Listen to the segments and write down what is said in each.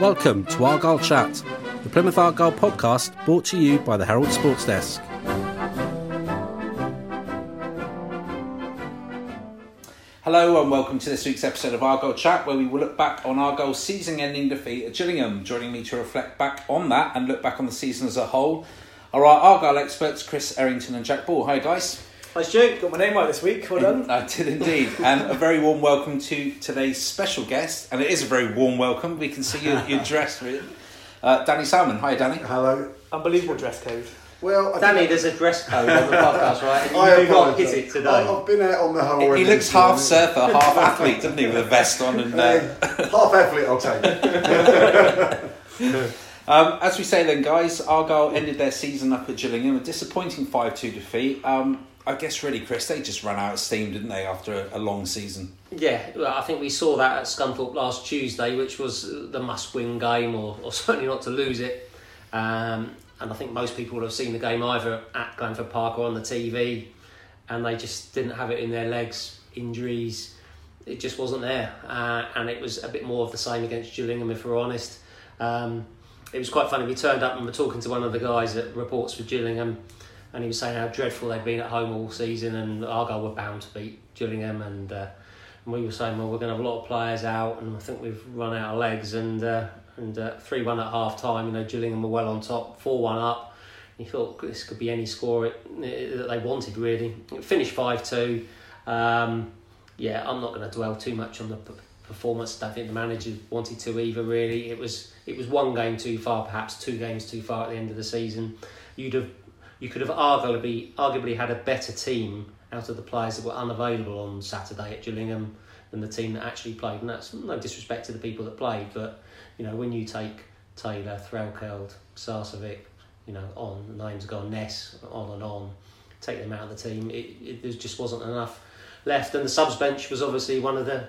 Welcome to Argyle Chat, the Plymouth Argyle podcast brought to you by the Herald Sports Desk. Hello and welcome to this week's episode of Argyle Chat, where we will look back on Argyle's season-ending defeat at Gillingham. Joining me to reflect back on that and look back on the season as a whole are our Argyle experts Chris Errington and Jak Ball. Hi guys. Hi Stu, got my name right this week. Well done. I did indeed. and a very warm welcome to today's special guest. And it is a very warm welcome. We can see you, you're dressed with uh, Danny Salman. Hi, Danny. Hello. Unbelievable dress code. Well, I Danny, think- there's a dress code on the podcast, right? I You do not apologise. hit it today. I- I've been out on the whole. He already looks half morning. surfer, half athlete, doesn't he, with a vest on and. Uh, Uh, half athlete, I'll take. it. Um, as we say then, guys, Argyle ended their season up at Gillingham, a disappointing 5 2 defeat. Um, I guess, really, Chris, they just ran out of steam, didn't they, after a, a long season? Yeah, I think we saw that at Scunthorpe last Tuesday, which was the must-win game, or, or certainly not to lose it. Um, and I think most people would have seen the game either at Glanford Park or on the TV, and they just didn't have it in their legs. Injuries, it just wasn't there, uh, and it was a bit more of the same against Gillingham, if we're honest. Um, it was quite funny. We turned up and were talking to one of the guys that reports for Gillingham, and he was saying how dreadful they'd been at home all season, and Argyle were bound to beat Gillingham, and, uh, and we were saying, well, we're going to have a lot of players out, and I think we've run out of legs, and uh, and three one at half time. You know, Gillingham were well on top, four one up. You thought this could be any score it, it, that they wanted really. It finished five two. Um, yeah, I'm not going to dwell too much on the p- performance. I think the manager wanted to either. Really, it was it was one game too far, perhaps two games too far at the end of the season. You'd have you could have arguably arguably had a better team out of the players that were unavailable on Saturday at Gillingham than the team that actually played. And that's no disrespect to the people that played, but you know when you take Taylor, Threlkeld, Sarcevic, you know on the names gone, Ness, on and on, take them out of the team. It, it there just wasn't enough left, and the subs bench was obviously one of the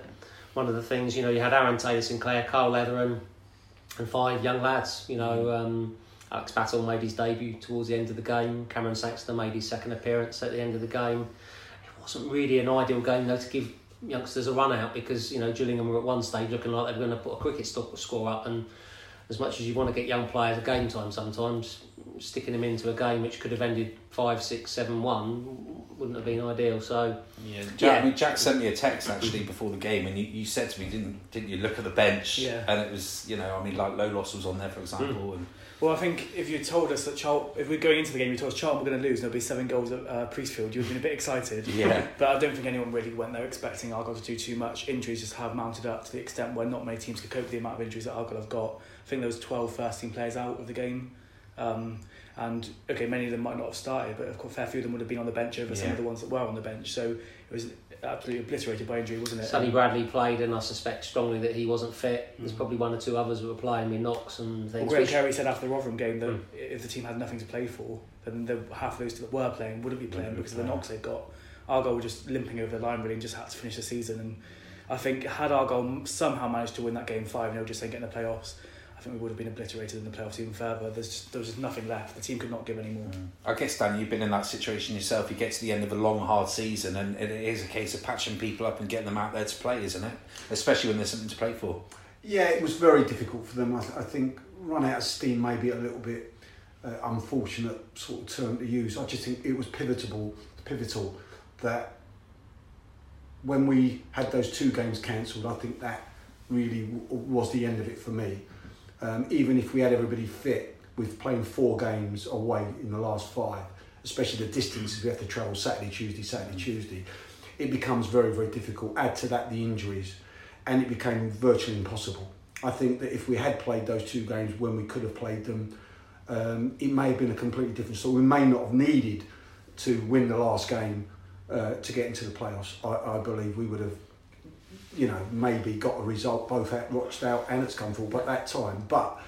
one of the things. You know you had Aaron Taylor Sinclair, Carl Leathern, and five young lads. You know. Um, Alex Battle made his debut towards the end of the game. Cameron Saxton made his second appearance at the end of the game. It wasn't really an ideal game though to give youngsters a run out because you know Gillingham were at one stage looking like they were going to put a cricket score up and as much as you want to get young players a game time sometimes sticking them into a game which could have ended five six seven one wouldn't have been ideal so Yeah, Jak, Yeah. I mean, Jak sent me a text actually before the game, and you, you said to me, didn't didn't you look at the bench? Yeah. And it was, you know, I mean, like Lolos was on there, for example, mm. and Well, I think if you told us that if we're going into the game, you told us Charlton were going to lose and there'll be seven goals at uh, Priestfield, you would have been a bit excited. Yeah. But I don't think anyone really went there expecting Argyle to do too much. Injuries just have mounted up to the extent where not many teams could cope with the amount of injuries that Argyle have got. I think there was 12 first team players out of the game. Um, and okay, many of them might not have started, but of course, a fair few of them would have been on the bench over some of the ones that were on the bench. So it was absolutely obliterated by injury, wasn't it? Sonny Bradley played and I suspect strongly that he wasn't fit there's Mm. probably one or two others who were playing with knocks and Well, things Graham which- Carey said after the Rotherham game that Mm. if the team had nothing to play for, then the half of those that were playing wouldn't be playing Wouldn't be because of the knocks they've got. Argyle were just limping over the line really and just had to finish the season. And I think had Argyle somehow managed to win that game 5 0 just saying getting the playoffs, I think we would have been obliterated in the playoffs even further. There's just, there was just nothing left. The team could not give any more. I guess, Dan, you've been in that situation yourself. You get to the end of a long, hard season, and it is a case of patching people up and getting them out there to play, isn't it? Especially when there's something to play for. Yeah, it was very difficult for them. I, th- I think run out of steam maybe a little bit uh, unfortunate sort of term to use. I just think it was pivotal, pivotal that when we had those two games cancelled, I think that really w- was the end of it for me. Um, even if we had everybody fit, with playing four games away in the last five, especially the distances we have to travel Saturday, Tuesday, Saturday, Tuesday, it becomes very, very difficult. Add to that the injuries, and it became virtually impossible. I think that if we had played those two games when we could have played them, um, it may have been a completely different story. We may not have needed to win the last game uh, to get into the playoffs. I, I believe we would have, you know, maybe got a result both at Rochdale and at Scunthorpe at that time. But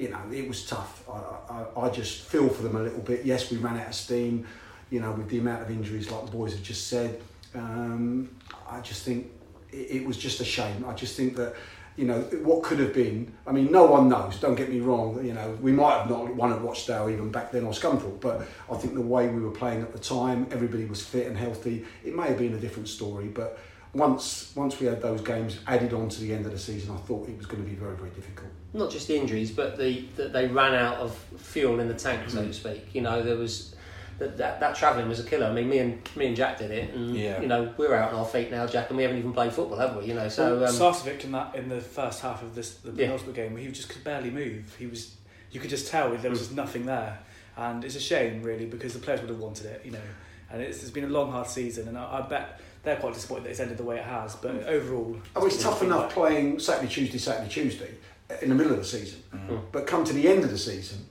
you know, it was tough. I, I, I just feel for them a little bit. Yes, we ran out of steam, you know, with the amount of injuries, like the boys have just said. Um, I just think it, it was just a shame. I just think that, you know, what could have been. I mean, no one knows. Don't get me wrong. You know, we might have not won at Rochdale even back then or Scunthorpe, but I think the way we were playing at the time, everybody was fit and healthy. It may have been a different story, but once once we had those games added on to the end of the season, I thought it was going to be very very difficult. Not just the injuries, but the that they ran out of fuel in the tank, so Mm. to speak. You know, there was that that, that travelling was a killer. I mean, me and me and Jak did it, and Yeah. you know we're out on our feet now, Jak, and we haven't even played football, have we? You know, so well, um, Sarcevic in that in the first half of this the Yeah. Middlesbrough game, he just could barely move. He was, you could just tell there was just nothing there, and it's a shame really because the players would have wanted it, you know. And it's, it's been a long hard season, and I, I bet they're quite disappointed that it's ended the way it has. But overall, Oh, it's tough enough quite- playing Saturday, Tuesday, Saturday, Tuesday uh, in the middle of the season. Mm. But come to the end of the season,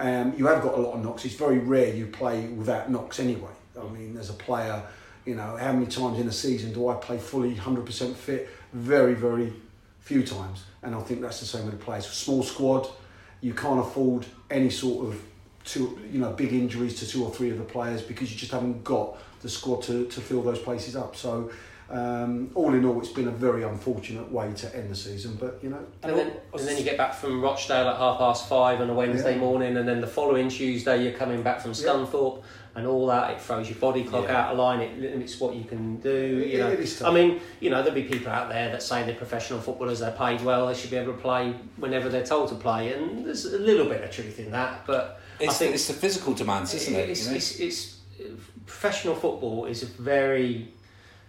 um, you have got a lot of knocks. It's very rare you play without knocks anyway. I mean, as a player, you know, how many times in a season do I play fully 100% fit? Very, very few times. And I think that's the same with the players. Small squad, you can't afford any sort of two, you know, big injuries to two or three of the players because you just haven't got the squad to, to fill those places up. So, um, all in all, it's been a very unfortunate way to end the season. But you know, And then, and then you get back from Rochdale at half past five on a Wednesday Yeah. morning, and then the following Tuesday you're coming back from Scunthorpe, and all that. It throws your body clock Yeah. out of line. It limits what you can do. You know, it is tough. I mean, you know, there'll be people out there that say they're professional footballers, they're paid well, they should be able to play whenever they're told to play, and there's a little bit of truth in that. But It's, I think it's the physical demands, isn't it? It's, you know? it's, it's, professional football is a very,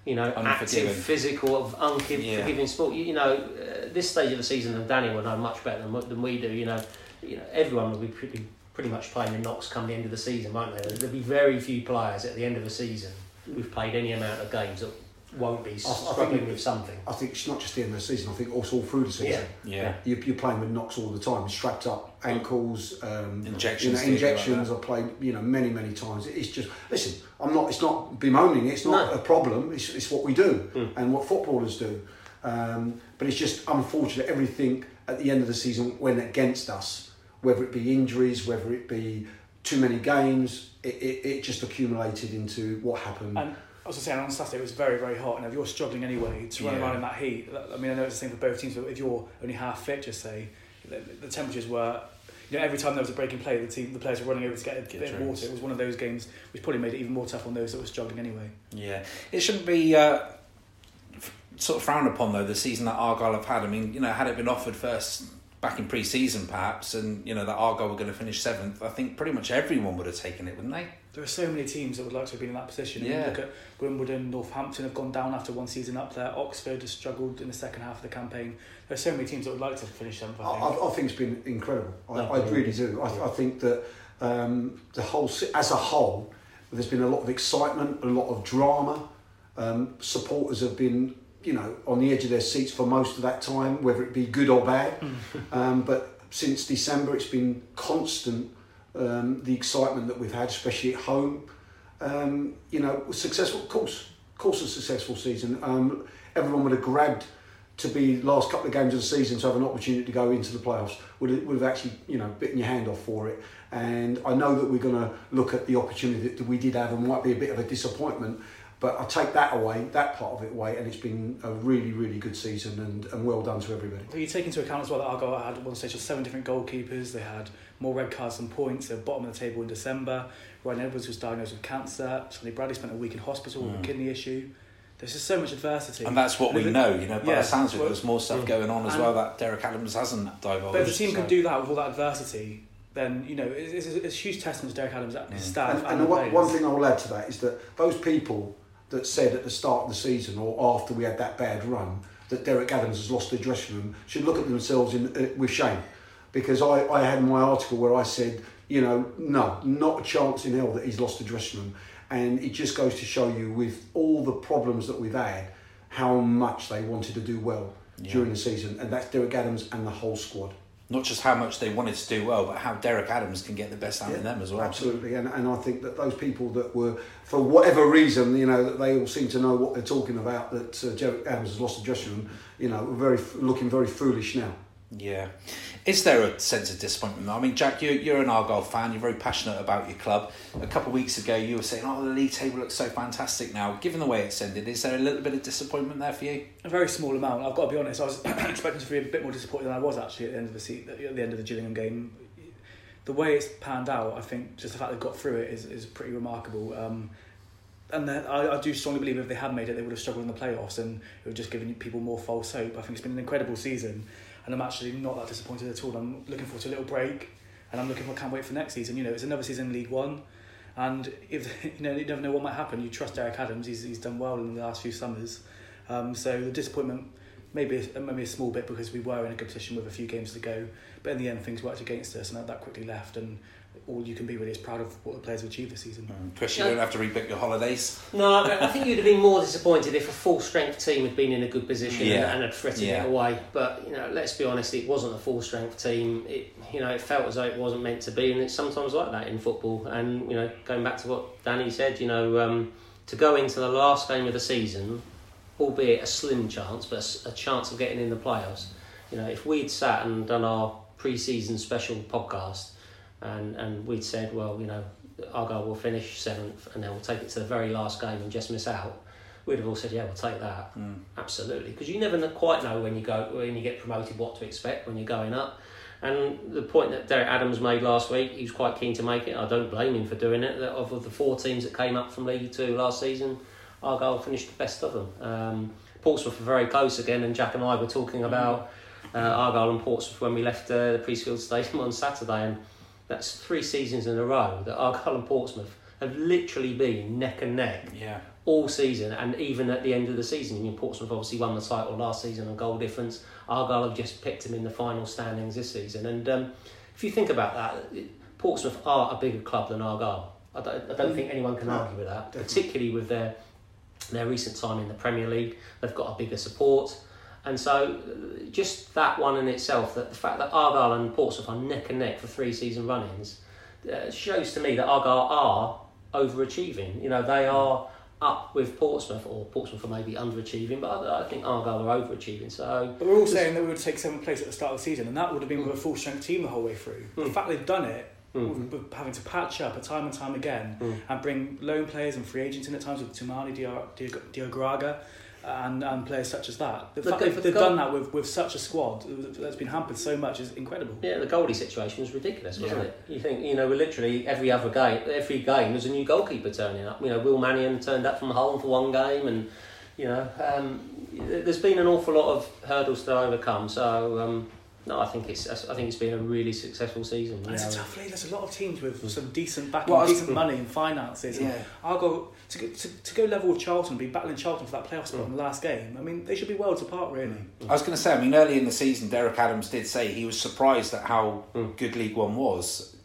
you know, active, physical, unforgiving Yeah. sport. You, you know, uh, this stage of the season, and Danny will know much better than, than we do. You know, you know, everyone will be pretty pretty much playing in knocks come the end of the season, won't they? There'll be very few players at the end of the season who've played any amount of games that won't be think- struggling with something. I think it's not just the end of the season. I think also all through the season. yeah. You're, you're playing with knocks all the time, strapped up ankles, um, Injections, You know, things like injections. I've played, you know, many, many times. It's just listen. I'm not. It's not bemoaning. It's not No. a problem. It's, it's what we do Mm. and what footballers do. Um, but it's just unfortunate. Everything at the end of the season went against us. Whether it be injuries, whether it be too many games, it, it, it just accumulated into what happened. And I was saying on Saturday it was very very hot, and if you're struggling anyway to run Yeah. around in that heat, I mean I know it's the same for both teams, but if you're only half fit, just say the, the temperatures were. You know, every time there was a break in play, the team, the players were running over to get a Get bit of water. It was one of those games which probably made it even more tough on those that were struggling anyway. Yeah, it shouldn't be uh, f- sort of frowned upon though. The season that Argyle have had. I mean, you know, had it been offered first back in pre-season perhaps, and you know that Argyle were going to finish seventh, I think pretty much everyone would have taken it, wouldn't they? There are so many teams that would like to have been in that position. I mean, Yeah. look at Wimbledon, Northampton have gone down after one season up there. Oxford has struggled in the second half of the campaign. There are so many teams that would like to finish seventh. I, I think. I, I think it's been incredible. I, No, I yeah. really do. I, I think that um, the whole, as a whole, there's been a lot of excitement, a lot of drama. Um, supporters have been, you know, on the edge of their seats for most of that time, whether it be good or bad. um, but since December, it's been constant. Um, the excitement that we've had, especially at home, um, you know, successful. Of course, of course, a successful season. Um, everyone would have grabbed to be last couple of games of the season to have an opportunity to go into the playoffs would have, would have actually you know bitten your hand off for it and I know that we're going to look at the opportunity that we did have and might be a bit of a disappointment but I take that away that part of it away and it's been a really really good season and, and well done to everybody But you take into account as well that Argyle had one stage of seven different goalkeepers. They had more red cards than points. They were bottom of the table in December. Ryan Edwards was diagnosed with cancer. Sonny Bradley spent a week in hospital with a kidney issue. There's just so much adversity. Mm. And that's what we And if it- know, you know. By Yeah, the sounds of it, well- there's more stuff going on as And- well that Derek Adams hasn't divulged. But if the team so- can do that with all that adversity, then you know it's, it's, it's a huge testament to Derek Adams, his staff, and, and, and the the one, one thing I will add to that is that those people that said at the start of the season or after we had that bad run that Derek Adams has lost the dressing room should look at themselves in, uh, with shame. Because I, I had my article where I said, you know, no, not a chance in hell that he's lost the dressing room. And it just goes to show you, with all the problems that we've had, how much they wanted to do well Yeah. during the season. And that's Derek Adams and the whole squad. Not just how much they wanted to do well, but how Derek Adams can get the best out of them as well. Absolutely, and, and I think that those people that were, for whatever reason, you know, that they all seem to know what they're talking about. That uh, Derek Adams has lost the dressing room, you know, very looking very foolish now. Yeah. Is there a sense of disappointment? I mean, Jak, you're, you're an Argyle fan. You're very passionate about your club. A couple of weeks ago, you were saying, "Oh, the league table looks so fantastic now." Given the way it's ended, is there a little bit of disappointment there for you? a very small amount. I've got to be honest. I was expecting to be a bit more disappointed than I was actually at the end of the se- at the end of the Gillingham game. The way it's panned out, I think just the fact they've got through it is, is pretty remarkable. Um, and I, I do strongly believe if they had made it, they would have struggled in the playoffs, and it would have just given people more false hope. I think it's been an incredible season, and I'm actually not that disappointed at all. I'm looking forward to a little break, and I'm looking for can't wait for next season. You know, it's another season in League One, and if you know you never know what might happen. You trust Derek Adams; he's he's done well in the last few summers. Um, so the disappointment maybe maybe a small bit because we were in a good position with a few games to go, but in the end things worked against us, and that quickly left and all you can be really is proud of what the players have achieved this season. Mm. Chris, you don't have to rebook your holidays. No, I think you'd have been more disappointed if a full strength team had been in a good position Yeah. and, and had threatened Yeah. it away. But you know, let's be honest, it wasn't a full strength team. It you know, it felt as though it wasn't meant to be, and it's sometimes like that in football. And you know, going back to what Danny said, you know, um, to go into the last game of the season, albeit a slim chance, but a chance of getting in the playoffs. You know, if we'd sat and done our pre-season special podcast, and and we'd said, well, you know, Argyle will finish seventh, and then we'll take it to the very last game and just miss out. We'd have all said, yeah, we'll take that, Mm. absolutely, because you never quite know when you go when you get promoted what to expect when you're going up. And the point that Derek Adams made last week, he was quite keen to make it. I don't blame him for doing it. That of the four teams that came up from League Two last season, Argyle finished the best of them. Um, Portsmouth were very close again, and Jak and I were talking about uh, Argyle and Portsmouth when we left uh, the Priestfield Stadium on Saturday, and that's three seasons in a row that Argyle and Portsmouth have literally been neck and neck Yeah. all season, and even at the end of the season. I mean, Portsmouth obviously won the title last season on goal difference. Argyle have just picked him in the final standings this season, and um, if you think about that, Portsmouth are a bigger club than Argyle. I don't, I don't think anyone can No, argue with that, definitely. particularly with their their recent time in the Premier League. They've got a bigger support. And so, uh, just that one in itself, that the fact that Argyle and Portsmouth are neck and neck for three season runnings, uh, shows to me that Argyle are overachieving. You know, they are up with Portsmouth, or Portsmouth are maybe underachieving, but I, I think Argyle are overachieving. So, But we're all saying that we would take seventh place at the start of the season, and that would have been with a full strength team the whole way through. The Mm. fact they've done it, Mm. having to patch up a time and time again, Mm. and bring loan players and free agents in at times with Dio- Diagouraga, and, and players such as that. The The fact go- they've, the they've goal- done that with, with such a squad that's been hampered so much is incredible. yeah, the goalie situation was ridiculous, wasn't Yeah. it? You think, you know, we're literally every other game, every game, there's a new goalkeeper turning up. You know, Will Mannion turned up from Hull for one game, and, you know, um, there's been an awful lot of hurdles to overcome. So, um, no, I think it's I think it's been a really successful season. you And it's a tough league. There's a lot of teams with some decent backing, Well, I was- decent money and finances. And Yeah. I'll go to, to, to go level with Charlton, be battling Charlton for that playoff Mm. spot in the last game. I mean, they should be worlds apart, really. I was going to say, I mean, early in the season, Derek Adams did say he was surprised at how Mm. good League One was.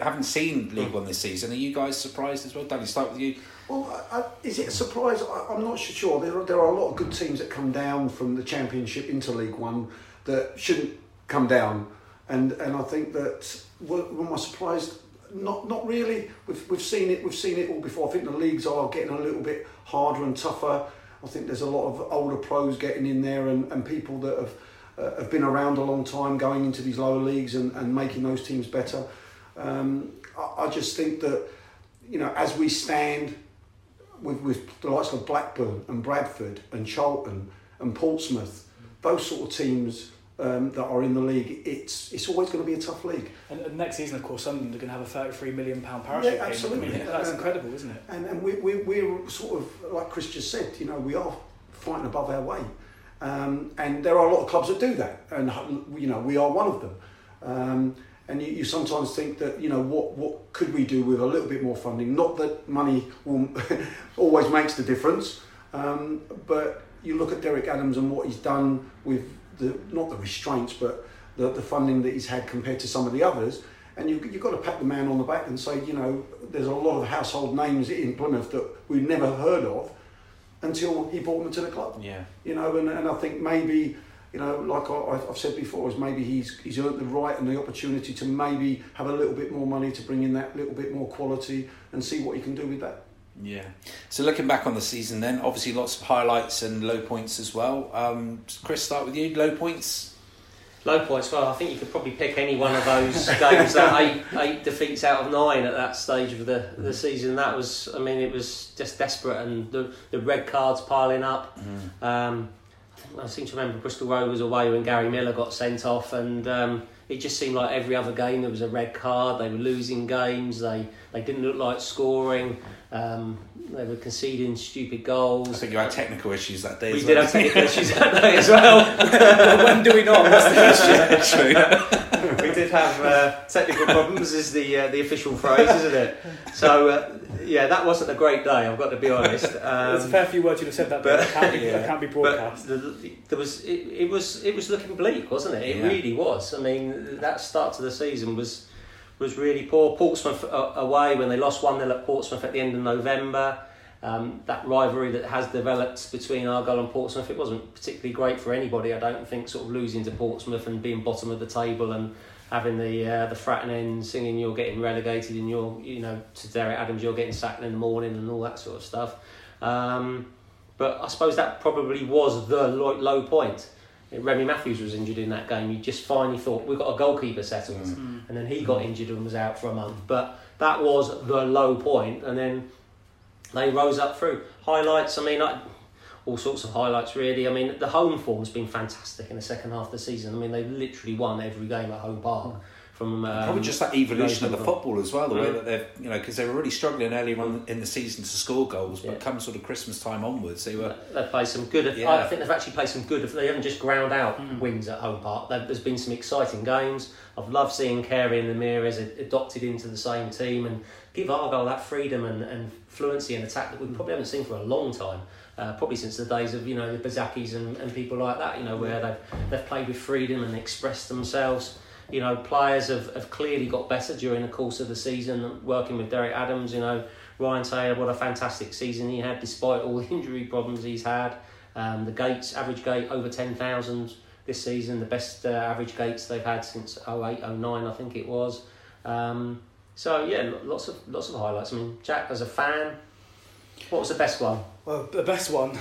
I haven't seen League One this season. Are you guys surprised as well? Danny, start with you. Well, I, I, is it a surprise? I, I'm not sure. There are, there are a lot of good teams that come down from the Championship into League One that shouldn't come down, and and I think that well, am I surprised? Not not really. We've, we've seen it. We've seen it all before. I think the leagues are getting a little bit harder and tougher. I think there's a lot of older pros getting in there and, and people that have uh, have been around a long time going into these lower leagues and, and making those teams better. Um, I, I just think that you know as we stand with, with the likes of Blackburn and Bradford and Charlton and Portsmouth, those sort of teams um, that are in the league, it's it's always going to be a tough league. And, and next season, of course, Sunderland are going to have a thirty-three million pound parachute. Yeah, absolutely. I mean, that's Yeah. incredible, isn't it? And, and we, we, we're sort of, like Chris just said, you know, we are fighting above our weight. Um, and there are a lot of clubs that do that. And, you know, we are one of them. Um, and you, you sometimes think that, you know, what, what could we do with a little bit more funding? Not that money will, always makes the difference. Um, but you look at Derek Adams and what he's done with the, not the restraints, but the, the funding that he's had compared to some of the others. And you, you've got to pat the man on the back and say, you know, there's a lot of household names in Plymouth that we've never heard of until he brought them to the club. Yeah. You know, and, and I think maybe, you know, like I, I've said before, is maybe he's he's earned the right and the opportunity to maybe have a little bit more money to bring in that little bit more quality and see what he can do with that. Yeah. So looking back on the season, then obviously lots of highlights and low points as well. Um, Chris, start with you. Low points. Low points. Well, I think you could probably pick any one of those games. That eight, eight defeats out of nine at that stage of the, the season. That was, I mean, it was just desperate, and the the red cards piling up. Um, I I seem to remember Bristol Rovers was away when Gary Miller got sent off, and um, it just seemed like every other game there was a red card. They were losing games. They they didn't look like scoring. Um, they were conceding stupid I goals. think you had technical issues that day. We as did well. have technical issues that day as well. when do we not? What's the issue? True. we did have uh, technical problems, is the uh, the official phrase, isn't it? So uh, yeah, that wasn't a great day. I've got to be honest. Um, There's a fair few words you'd have said that, but- but, can't be, Yeah. that can't be broadcast. the, the- there was it, it was it was looking bleak, wasn't it? It Yeah. really was. I mean, that start to the season was was really poor. Portsmouth uh, away when they lost one 0 at Portsmouth at the end of November. Um, that rivalry that has developed between Argyle and Portsmouth, it wasn't particularly great for anybody. I don't think sort of losing to Portsmouth and being bottom of the table and having the uh, the Fratton End singing you're getting relegated and you're you know to Derek Adams you're getting sacked in the morning and all that sort of stuff. Um, but I suppose that probably was the low, low point. Remy Matthews was injured in that game. You just finally thought we've got a goalkeeper settled, Mm. and then he got injured and was out for a month. But that was the low point, and then they rose up through highlights. I mean, I, all sorts of highlights really. I mean, the home form's been fantastic in the second half of the season. I mean, they literally won every game at home park. From um, Probably just that evolution of the football as well, the way Mm. that they've, you know, because they were really struggling earlier on in the season to score goals, but Yeah. come sort of Christmas time onwards, they were. They've played some good. Yeah. I think they've actually played some good. They haven't just ground out Mm. wins at home park. There- There's been some exciting games. I've loved seeing Carey and Lameiras ad- adopted into the same team and give Argyle that freedom and, and fluency and attack that we probably haven't seen for a long time. Uh, probably since the days of you know the Buzsakys and, and people like that. You know where they've they've played with freedom and expressed themselves. You know players have, have clearly got better during the course of the season. Working with Derek Adams, you know Ryan Taylor, what a fantastic season he had despite all the injury problems he's had. Um, the gates, average gate over 10,000 this season, the best uh, average gates they've had since 08, 09, I think it was. Um, so, yeah, lots of lots of highlights. I mean, Jak, as a fan, what was the best one? Well, the best one,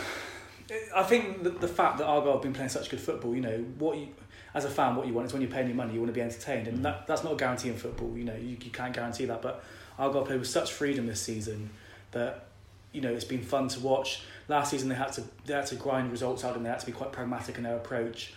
I think the, the fact that Argyle have been playing such good football, you know, what you, as a fan, what you want is when you're paying your money, you want to be entertained, and mm. that, that's not a guarantee in football. You know, you, you can't guarantee that, but Argyle played with such freedom this season that you know it's been fun to watch. Last season they had to they had to grind results out and they had to be quite pragmatic in their approach.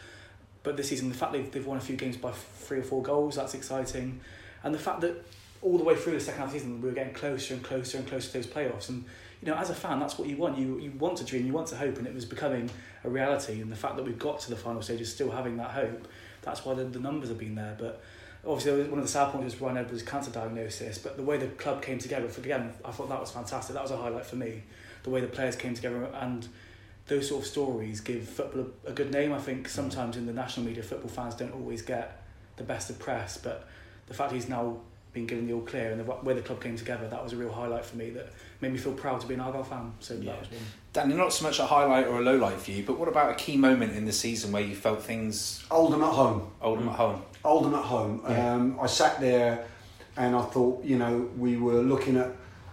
But this season, the fact they've, they've won a few games by three or four goals, that's exciting. And the fact that all the way through the second half of the season, we were getting closer and closer and closer to those playoffs. And, you know, as a fan, that's what you want. You, you want to dream, you want to hope, and it was becoming a reality. And the fact that we've got to the final stage is still having that hope. That's why the, the numbers have been there. But obviously, one of the sad points was Ryan Edwards' cancer diagnosis. But the way the club came together, again, I thought that was fantastic. That was a highlight for me. The way the players came together and those sort of stories give football a, a good name. I think sometimes in the national media, football fans don't always get the best of press, but the fact he's now been given the all clear and the way the club came together, that was a real highlight for me that made me feel proud to be an Argyle fan. So Yeah. that was one. Danny, not so much a highlight or a low light for you, but what about a key moment in the season where you felt things Oldham at home. Oldham at home? Oldham at home. Yeah. Um, I sat there and I thought, you know, we were looking at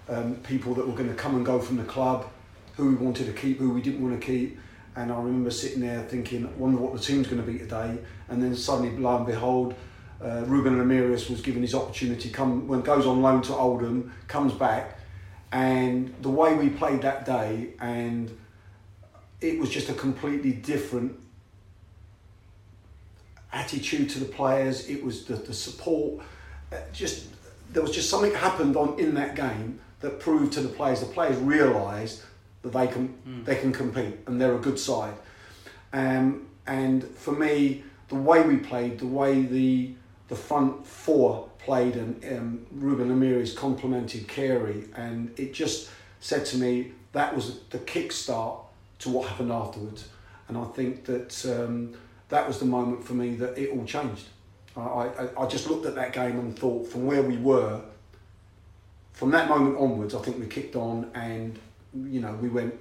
um, people that were going to come and go from the club, who we wanted to keep, who we didn't want to keep. And I remember sitting there thinking, wonder what the team's going to be today. And then suddenly, lo and behold, uh, Ruben Lameiras was given his opportunity. Come when goes on loan to Oldham, comes back, and the way we played that day, and it was just a completely different attitude to the players. It was the, the support. Uh, Just there was just something happened on in that game that proved to the players. The players realised that they can they can compete and they're a good side. Um, and for me, the way we played, the way the the front four played, and um, Ruben Lameiras complimented Carey, and it just said to me that was the kickstart to what happened afterwards. And I think that um, that was the moment for me that it all changed. I, I, I just looked at that game and thought, from where we were, from that moment onwards, I think we kicked on and you know we went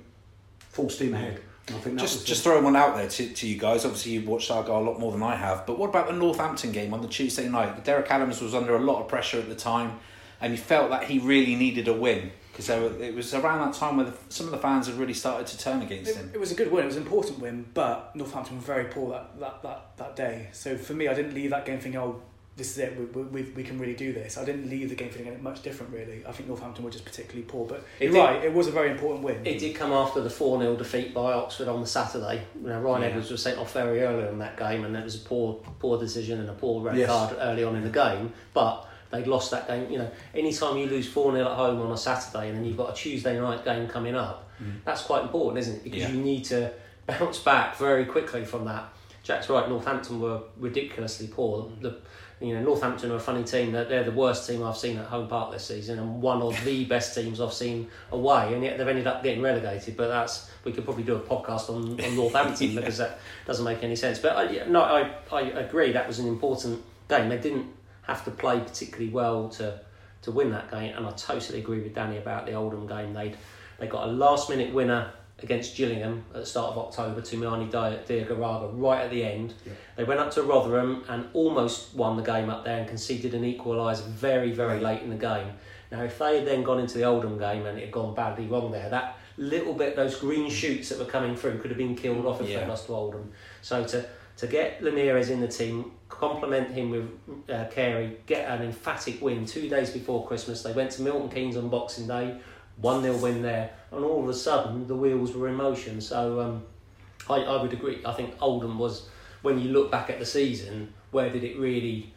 full steam ahead. And I think Just, just throwing one out there to, to you guys. Obviously, you've watched Argyle a lot more than I have. But what about the Northampton game on the Tuesday night? Derek Adams was under a lot of pressure at the time, and he felt that he really needed a win because it was around that time where the, some of the fans had really started to turn against It, him. it was a good win. It was an important win, but Northampton were very poor that, that, that, that day. So for me, I didn't leave that game thinking, oh, this is it. We, we, we can really do this. I didn't leave the game feeling much different, really. I think Northampton were just particularly poor, but It you're did- right. It was a very important win. It did come after the 4 0 defeat by Oxford on the Saturday. You know, Ryan Yeah. Edwards was sent off very early in that game, and it was a poor poor decision and a poor red Yes. card early on in the game. But they'd lost that game. You know, anytime you lose 4 0 at home on a Saturday and then you've got a Tuesday night game coming up, mm. that's quite important, isn't it? Because Yeah. you need to bounce back very quickly from that. Jak's right, Northampton were ridiculously poor. The, you know, Northampton are a funny team. They're, they're the worst team I've seen at home park this season, and one of the best teams I've seen away. And yet they've ended up getting relegated. But that's we could probably do a podcast on, on Northampton Yeah. because that doesn't make any sense. But uh, I, no, I, I agree that was an important game. They didn't have to play particularly well to to win that game, and I totally agree with Danny about the Oldham game. They they got a last minute winner against Gillingham at the start of October, Toumani Diagouraga, right at the end. Yeah. They went up to Rotherham and almost won the game up there and conceded an equaliser very, very late in the game. Now, if they had then gone into the Oldham game and it had gone badly wrong there, that little bit, those green shoots that were coming through could have been killed off if Yeah. they lost to Oldham. So to, to get Lameiras in the team, complement him with uh, Carey, get an emphatic win two days before Christmas. They went to Milton Keynes on Boxing Day, 1 0 win there, and all of a sudden the wheels were in motion. So um, I, I would agree. I think Oldham was, when you look back at the season, where did it really.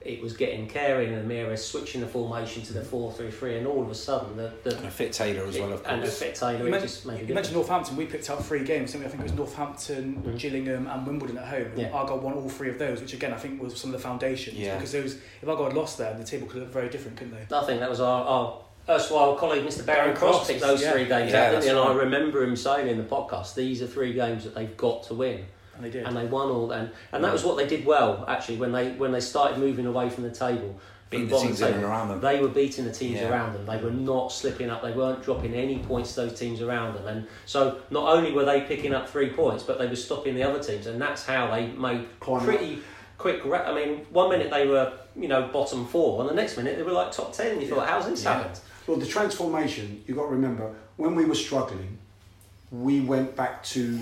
It was getting Carey and Lameiras switching the formation to the 4 3 3, and all of a sudden the. the And a fit Taylor as well, of and a course. fit Taylor, You, just made a you mentioned Northampton. We picked up three games. didn't? I think it was Northampton, Mhm. Gillingham, and Wimbledon at home. And Yeah. Argyle won all three of those, which again I think was some of the foundations. Yeah. Because those, if Argyle had lost there, the table could look very different, couldn't they? I think that was our, our erstwhile colleague, Mr. Baron Cross, picked those yeah. three games Yeah, out? And I remember him saying in the podcast, these are three games that they've got to win. And they did. And they won all and and that was what they did well actually when they when they started moving away from the table. from Beating the teams table, around them. They were beating the teams Yeah. around them. They were not slipping up. They weren't dropping any points to those teams around them. And so not only were they picking up three points, but they were stopping the other teams. And that's how they made Climb pretty quick. Ra- I mean, one minute they were you know bottom four, and the next minute they were like top ten. You thought, how's this Yeah. happened? Well, the transformation, you've got to remember, when we were struggling, we went back to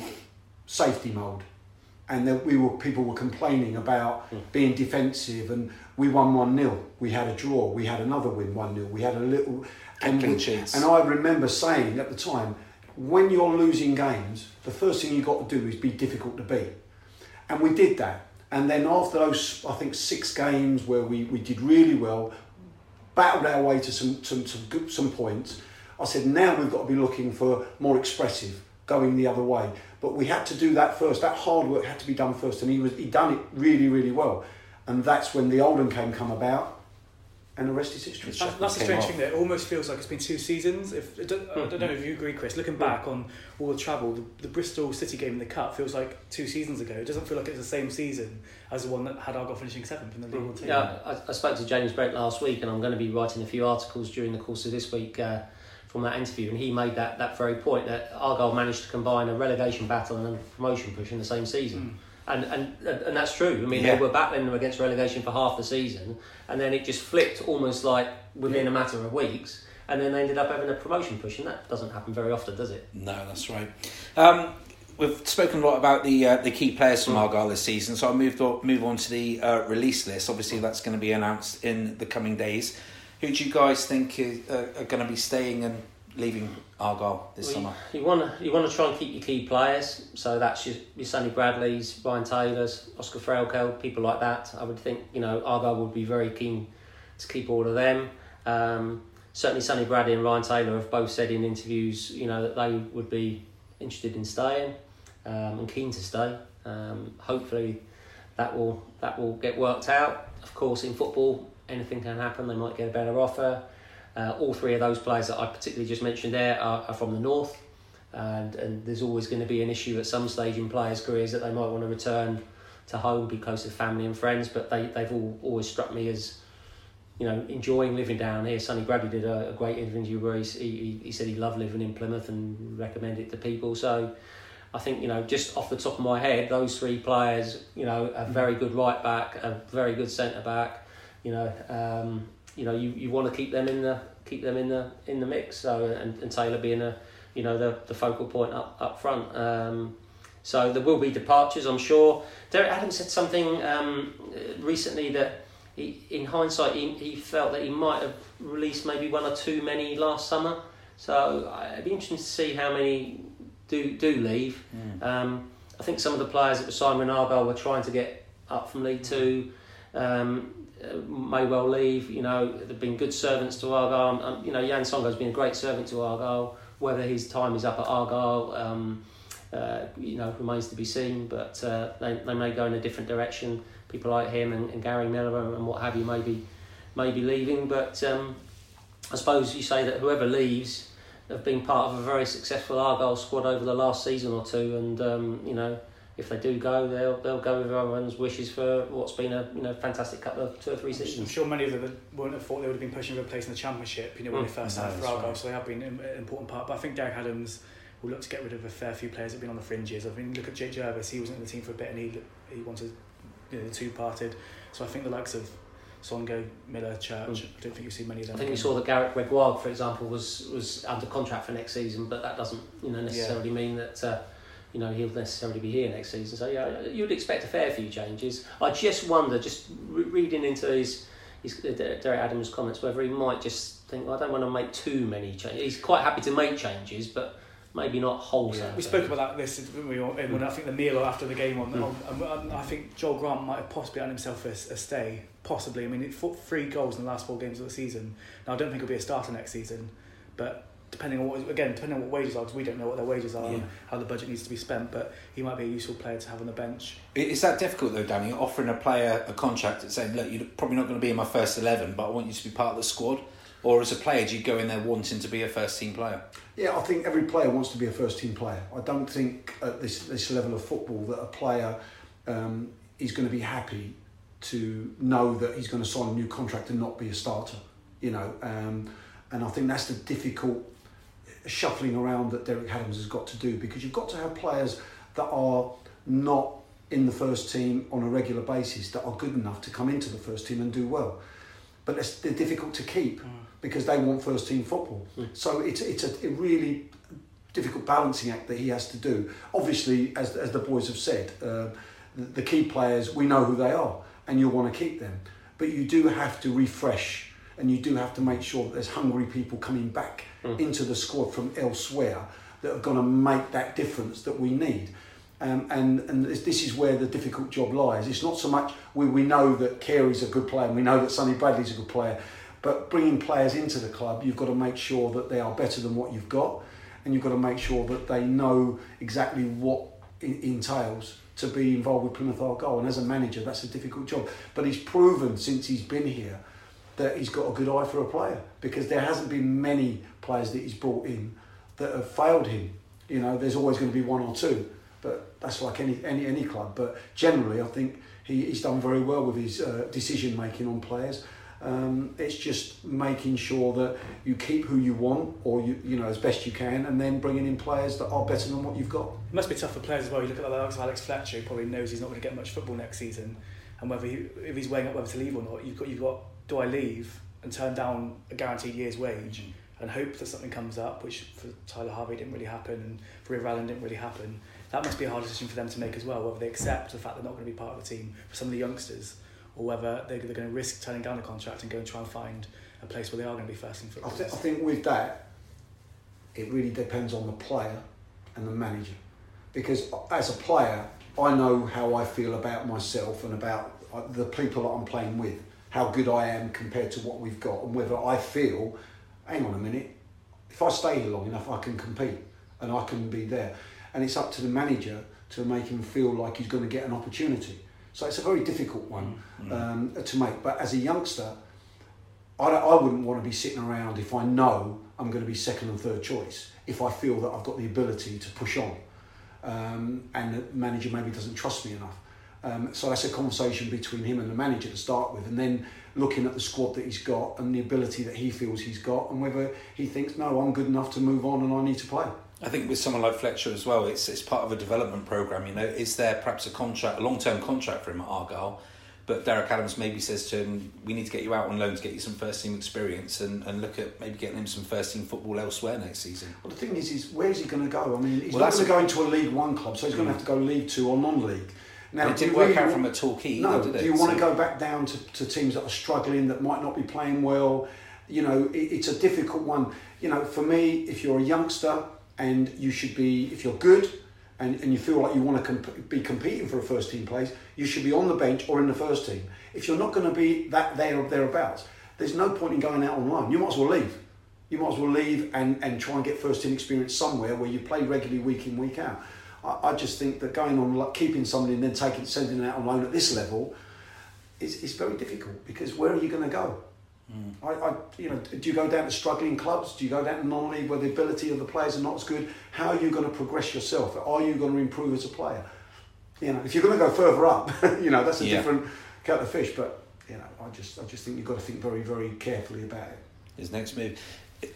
safety mode. And then we were people were complaining about Hmm. being defensive, and we won one 0 We had a draw. We had another win one 0 We had a little and, we- and I remember saying at the time, when you're losing games, the first thing you've got to do is be difficult to beat. And we did that. And then after those, I think, six games where we, we did really well, battled our way to some, some, some, some points, I said, now we've got to be looking for more expressive, going the other way. But we had to do that first. That hard work had to be done first. And he was he done it really, really well. And that's when the Oldham game come about, and the rest is history. That's, that's a strange off. thing that it almost feels like it's been two seasons. If I don't, I don't know if you agree, Chris. Looking back on all the travel, the, the Bristol City game in the cup feels like two seasons ago. It doesn't feel like it's the same season as the one that had Argyle finishing seventh in the League One table. Yeah, I, I spoke to James Brent last week, and I'm going to be writing a few articles during the course of this week uh, from that interview. And he made that, that very point that Argyle managed to combine a relegation battle and a promotion push in the same season. And, and and that's true. I mean, Yeah. they were battling them against relegation for half the season, and then it just flipped almost like within a matter of weeks. And then they ended up having a promotion push, and that doesn't happen very often, does it? No, that's right. Um, we've spoken a lot about the uh, the key players from Argyle this season, so I'll move on, move on to the uh, release list. Obviously, that's going to be announced in the coming days. Who do you guys think is, uh, are going to be staying and leaving Argyle this Well, summer? You, want to you want to try and keep your key players. So that's your, your Sonny Bradleys, Ryan Taylors, Oscar Threlkeld, people like that. I would think you know Argyle would be very keen to keep all of them. Um, certainly, Sonny Bradley and Ryan Taylor have both said in interviews, you know, that they would be interested in staying um, and keen to stay. Um, hopefully, that will that will get worked out. Of course, in football, anything can happen. They might get a better offer. Uh, all three of those players that I particularly just mentioned there are, are from the north, and and there's always going to be an issue at some stage in players' careers that they might want to return to home, be close to family and friends. But they they've all always struck me as you know enjoying living down here. Sonny Bradley did a, a great interview where he, he he said he loved living in Plymouth and recommended it to people. So. I think you know, just off the top of my head, those three players, you know, a very good right back, a very good centre back. You know, um, you know, you, you want to keep them in the keep them in the in the mix. So and, and Taylor being a, you know, the, the focal point up up front. Um, so there will be departures, I'm sure. Derek Adams said something um, recently that he, in hindsight, he, he felt that he might have released maybe one or two many last summer. So it'd be interesting to see how many do do leave. Mm. Um, I think some of the players that were signed with Argyle were trying to get up from League Two. Um, may well leave. You know, they've been good servants to Argyle. You know, Jan Songo's been a great servant to Argyle. Whether his time is up at Argyle, um, uh, you know, remains to be seen. But uh, they, they may go in a different direction. People like him and, and Gary Miller and, and what have you may be, may be leaving. But um, I suppose you say that whoever leaves have been part of a very successful Argyle squad over the last season or two, and um, you know if they do go, they'll they'll go with everyone's wishes for what's been a you know fantastic couple of two or three seasons. I'm sure many of them wouldn't have thought they would have been pushing for a place in the championship. You know, when Mm. they first No, for that's right. so they have been an an important part. But I think Derek Adams will look to get rid of a fair few players that have been on the fringes. I mean, look at Jake Jervis. He wasn't in the team for a bit, and he he wanted you know, the two parted. So I think the likes of Songo'o, Miller, Church. Mm. I don't think you see many of them. I think we again. saw that Garrett Gregoire, for example, was was under contract for next season, but that doesn't you know necessarily mean that uh, you know he'll necessarily be here next season. So yeah, you'd expect a fair few changes. I just wonder, just re- reading into his, his uh, Derek Adams' comments, whether he might just think I don't want to make too many changes. He's quite happy to make changes, but maybe not wholesale. We spoke about that this didn't we, when I think the meal after the game on, Mm. on I think Joel Grant might have possibly earned himself a, a stay. Possibly, I mean, it fought three goals in the last four games of the season. Now I don't think he'll be a starter next season, but depending on what again depending on what wages are, because we don't know what their wages are Yeah. and how the budget needs to be spent. But he might be a useful player to have on the bench. Is that difficult though, Danny? Offering a player a contract and saying, "Look, you're probably not going to be in my first eleven, but I want you to be part of the squad." Or as a player, do you go in there wanting to be a first team player? Yeah, I think every player wants to be a first team player. I don't think at this this level of football that a player um, is going to be happy to know that he's going to sign a new contract and not be a starter. You know, um, and I think that's the difficult shuffling around that Derek Adams has got to do because you've got to have players that are not in the first team on a regular basis that are good enough to come into the first team and do well. But they're difficult to keep because they want first team football. So it's it's a, a really difficult balancing act that he has to do. Obviously, as as the boys have said, uh, the, the key players we know who they are, and you'll want to keep them. But you do have to refresh, and you do have to make sure that there's hungry people coming back into the squad from elsewhere that are going to make that difference that we need. Um, and and this, this is where the difficult job lies. It's not so much we, we know that Carey's a good player and we know that Sonny Bradley's a good player, but bringing players into the club, you've got to make sure that they are better than what you've got, and you've got to make sure that they know exactly what it entails to be involved with Plymouth Argyle. And as a manager, that's a difficult job. But he's proven since he's been here that he's got a good eye for a player because there hasn't been many players that he's brought in that have failed him. You know, there's always going to be one or two, but that's like any any any club. But generally, I think he, he's done very well with his uh, decision making on players. Um, it's just making sure that you keep who you want, or you you know as best you can, and then bringing in players that are better than what you've got. It must be tough for players as well. You look at the likes of Alex Fletcher, who probably knows he's not going to get much football next season, and whether he, if he's weighing up whether to leave or not. You've got you've got do I leave and turn down a guaranteed year's wage and hope that something comes up, which for Tyler Harvey didn't really happen and for River Allen didn't really happen. That must be a hard decision for them to make as well, whether they accept the fact they're not going to be part of the team for some of the youngsters, or whether they're, they're going to risk turning down the contract and go and try and find a place where they are going to be first in I, th- I think with that, it really depends on the player and the manager. Because as a player, I know how I feel about myself and about uh, the people that I'm playing with, how good I am compared to what we've got, and whether I feel, hang on a minute, if I stay here long enough, I can compete and I can be there. And it's up to the manager to make him feel like he's going to get an opportunity. So it's a very difficult one um, to make. But as a youngster, I, I wouldn't want to be sitting around if I know I'm going to be second and third choice, if I feel that I've got the ability to push on um, and the manager maybe doesn't trust me enough. Um, so that's a conversation between him and the manager to start with, and then looking at the squad that he's got and the ability that he feels he's got, and whether he thinks, no, I'm good enough to move on and I need to play. I think with someone like Fletcher as well, it's it's part of a development program. You know, is there perhaps a contract, a long term contract for him at Argyle? But Derek Adams maybe says to him, "We need to get you out on loan to get you some first team experience, and, and look at maybe getting him some first team football elsewhere next season." Well, the thing is, is where's he going to go? I mean, he's Well, not that's going to go into a League One club, so he's going to have to go League Two or non-league. Now, it didn't work really out want- from a Torquay No, either, did it? do you want to go back down to, to teams that are struggling, that might not be playing well? You know, it, it's a difficult one. You know, for me, if you're a youngster and you should be, if you're good and, and you feel like you want to comp- be competing for a first team place, you should be on the bench or in the first team. If you're not going to be that there or thereabouts, there's no point in going out on loan. You might as well leave. You might as well leave and, and try and get first team experience somewhere where you play regularly week in, week out. I, I just think that going on, like keeping somebody and then taking, sending them out on loan at this level is, is very difficult because where are you going to go? Hmm. I, I, you know, do you go down to struggling clubs? Do you go down to non-league where the ability of the players are not as good? How are you going to progress yourself? Are you going to improve as a player? You know, if you're going to go further up, you know that's a Yeah. different kettle of fish. But you know, I just, I just think you've got to think very, very carefully about it. his next move.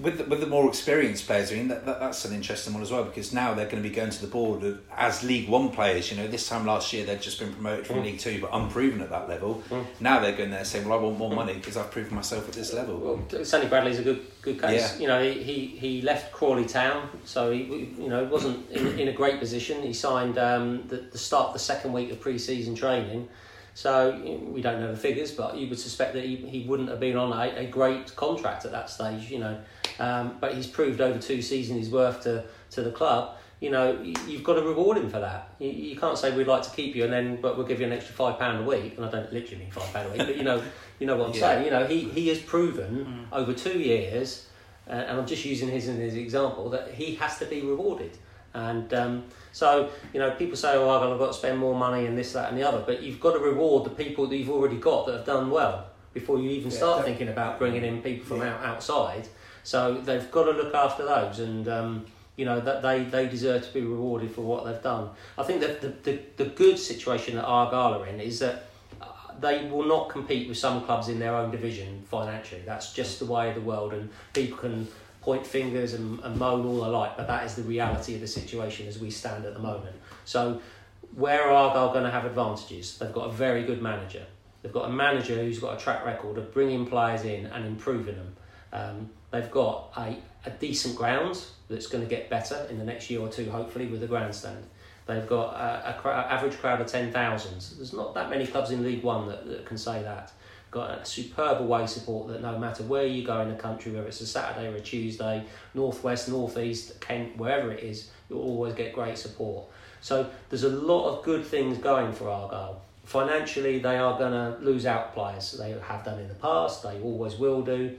With the, with the more experienced players, I mean that, that that's an interesting one as well because now they're going to be going to the board as League One players. You know, this time last year they'd just been promoted from hmm. League Two, but unproven at that level. Hmm. Now they're going there saying, "Well, I want more hmm. money because I've proven myself at this level." Well, Sonny Bradley's a good good case. Yeah. You know, he, he, he left Crawley Town, so he you know wasn't in, in a great position. He signed um, the, the start of the second week of pre-season training, so we don't know the figures, but you would suspect that he, he wouldn't have been on a, a great contract at that stage. You know, um, but he's proved over two seasons his worth to to the club. You know, you- you've got to reward him for that. You, you can't say we'd like to keep you, and then but we'll give you an extra five pound a week. And I don't literally mean five pound a week, but you know, you know what I'm Yeah. saying. You know, he, he has proven over two years, uh, and I'm just using his as an example, that he has to be rewarded. And um, so, you know, people say, oh, I've got to spend more money and this, that, and the other, but you've got to reward the people that you've already got that have done well before you even Yeah, start thinking about bringing in people from Yeah. out, outside. So they've got to look after those, and um, you know that they, they deserve to be rewarded for what they've done. I think that the, the, the good situation that Argyle are in is that uh, they will not compete with some clubs in their own division financially. That's just the way of the world, and people can point fingers and, and moan all alike, but that is the reality of the situation as we stand at the moment. So, where are Argyle going to have advantages? They've got a very good manager. They've got a manager who's got a track record of bringing players in and improving them. Um, they've got a, a decent ground that's going to get better in the next year or two, hopefully, with the grandstand. They've got a, a average crowd of 10,000. There's not that many clubs in League One that, that can say that. Got a superb away support that no matter where you go in the country, whether it's a Saturday or a Tuesday, northwest, northeast, Kent, wherever it is, you'll always get great support. So there's a lot of good things going for Argyle. Financially, they are going to lose out players. They have done in the past. They always will do.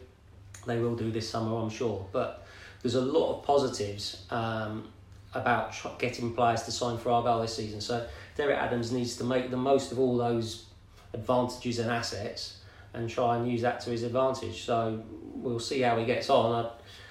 They will do this summer, I'm sure. But there's a lot of positives um, about tr- getting players to sign for Argyle this season. So Derek Adams needs to make the most of all those advantages and assets and try and use that to his advantage. So we'll see how he gets on. I,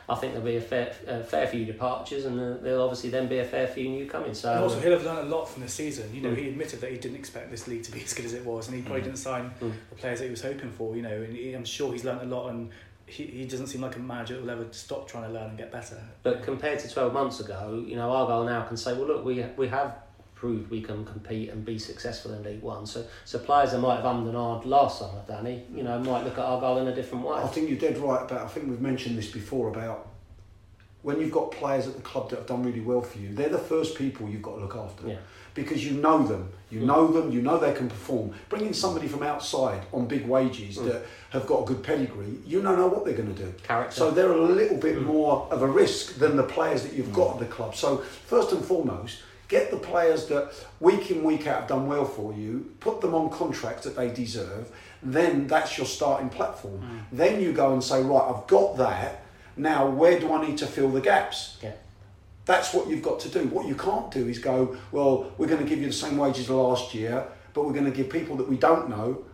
I think there'll be a fair, a fair few departures, and there'll obviously then be a fair few new coming. So And also, he'll have learned a lot from the season. You know, Mm. he admitted that he didn't expect this league to be as good as it was, and he probably Mm. didn't sign Mm. the players that he was hoping for. You know, and he, I'm sure he's learned a lot, and he, he doesn't seem like a manager who'll ever stop trying to learn and get better. But compared to 12 months ago, you know, Argyle now can say, well, look, we, we have proved we can compete and be successful in League One. So, so players that might have ummed and ahed last summer, Danny, you know, might look at Argyle in a different way. I think you're dead right about. I think we've mentioned this before about when you've got players at the club that have done really well for you. They're the first people you've got to look after Yeah. because you know them. You Mm. know them. You know they can perform. Bringing somebody from outside on big wages Mm. that have got a good pedigree, you don't know what they're going to do. Character. So they're a little bit Mm. more of a risk than the players that you've got at the club. So first and foremost, get the players that week in week out have done well for you, put them on contracts that they deserve. Then that's your starting platform. Then you go and say, right, I've got that. Now where do I need to fill the gaps? yeah. That's what you've got to do. What you can't do is go, well, we're going to give you the same wages last year, but we're going to give people that we don't know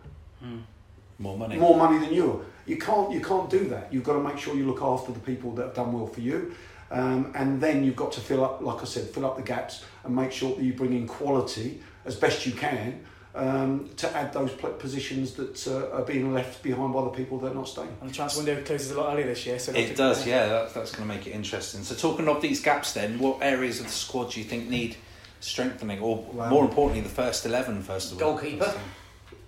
More money. more money than you. You can't you can't do that. You've got to make sure you look after the people that have done well for you, um, and then you've got to fill up, like I said, fill up the gaps and make sure that you bring in quality as best you can um, to add those positions that uh, are being left behind by the people that are not staying. And the transfer window closes a lot earlier this year, so they'll It to- does, yeah. That, that's going to make it interesting. So, talking of these gaps, then, what areas of the squad do you think need strengthening, or Wow. more importantly, the first eleven first of all? Goalkeeper.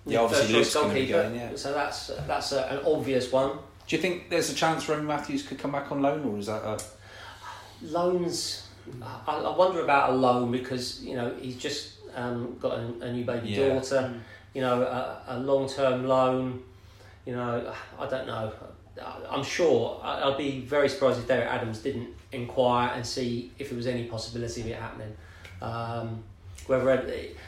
Yeah, obviously First Luke's going to be goalkeeper. going. Yeah. So that's that's a, an obvious one. Do you think there's a chance Remi Matthews could come back on loan, or is that a Loans. I, I wonder about a loan because you know he's just um, got a, a new baby Yeah. daughter. You know, a, a long term loan. You know, I don't know. I'm sure I- I'd be very surprised if Derek Adams didn't inquire and see if there was any possibility of it happening. Um, whether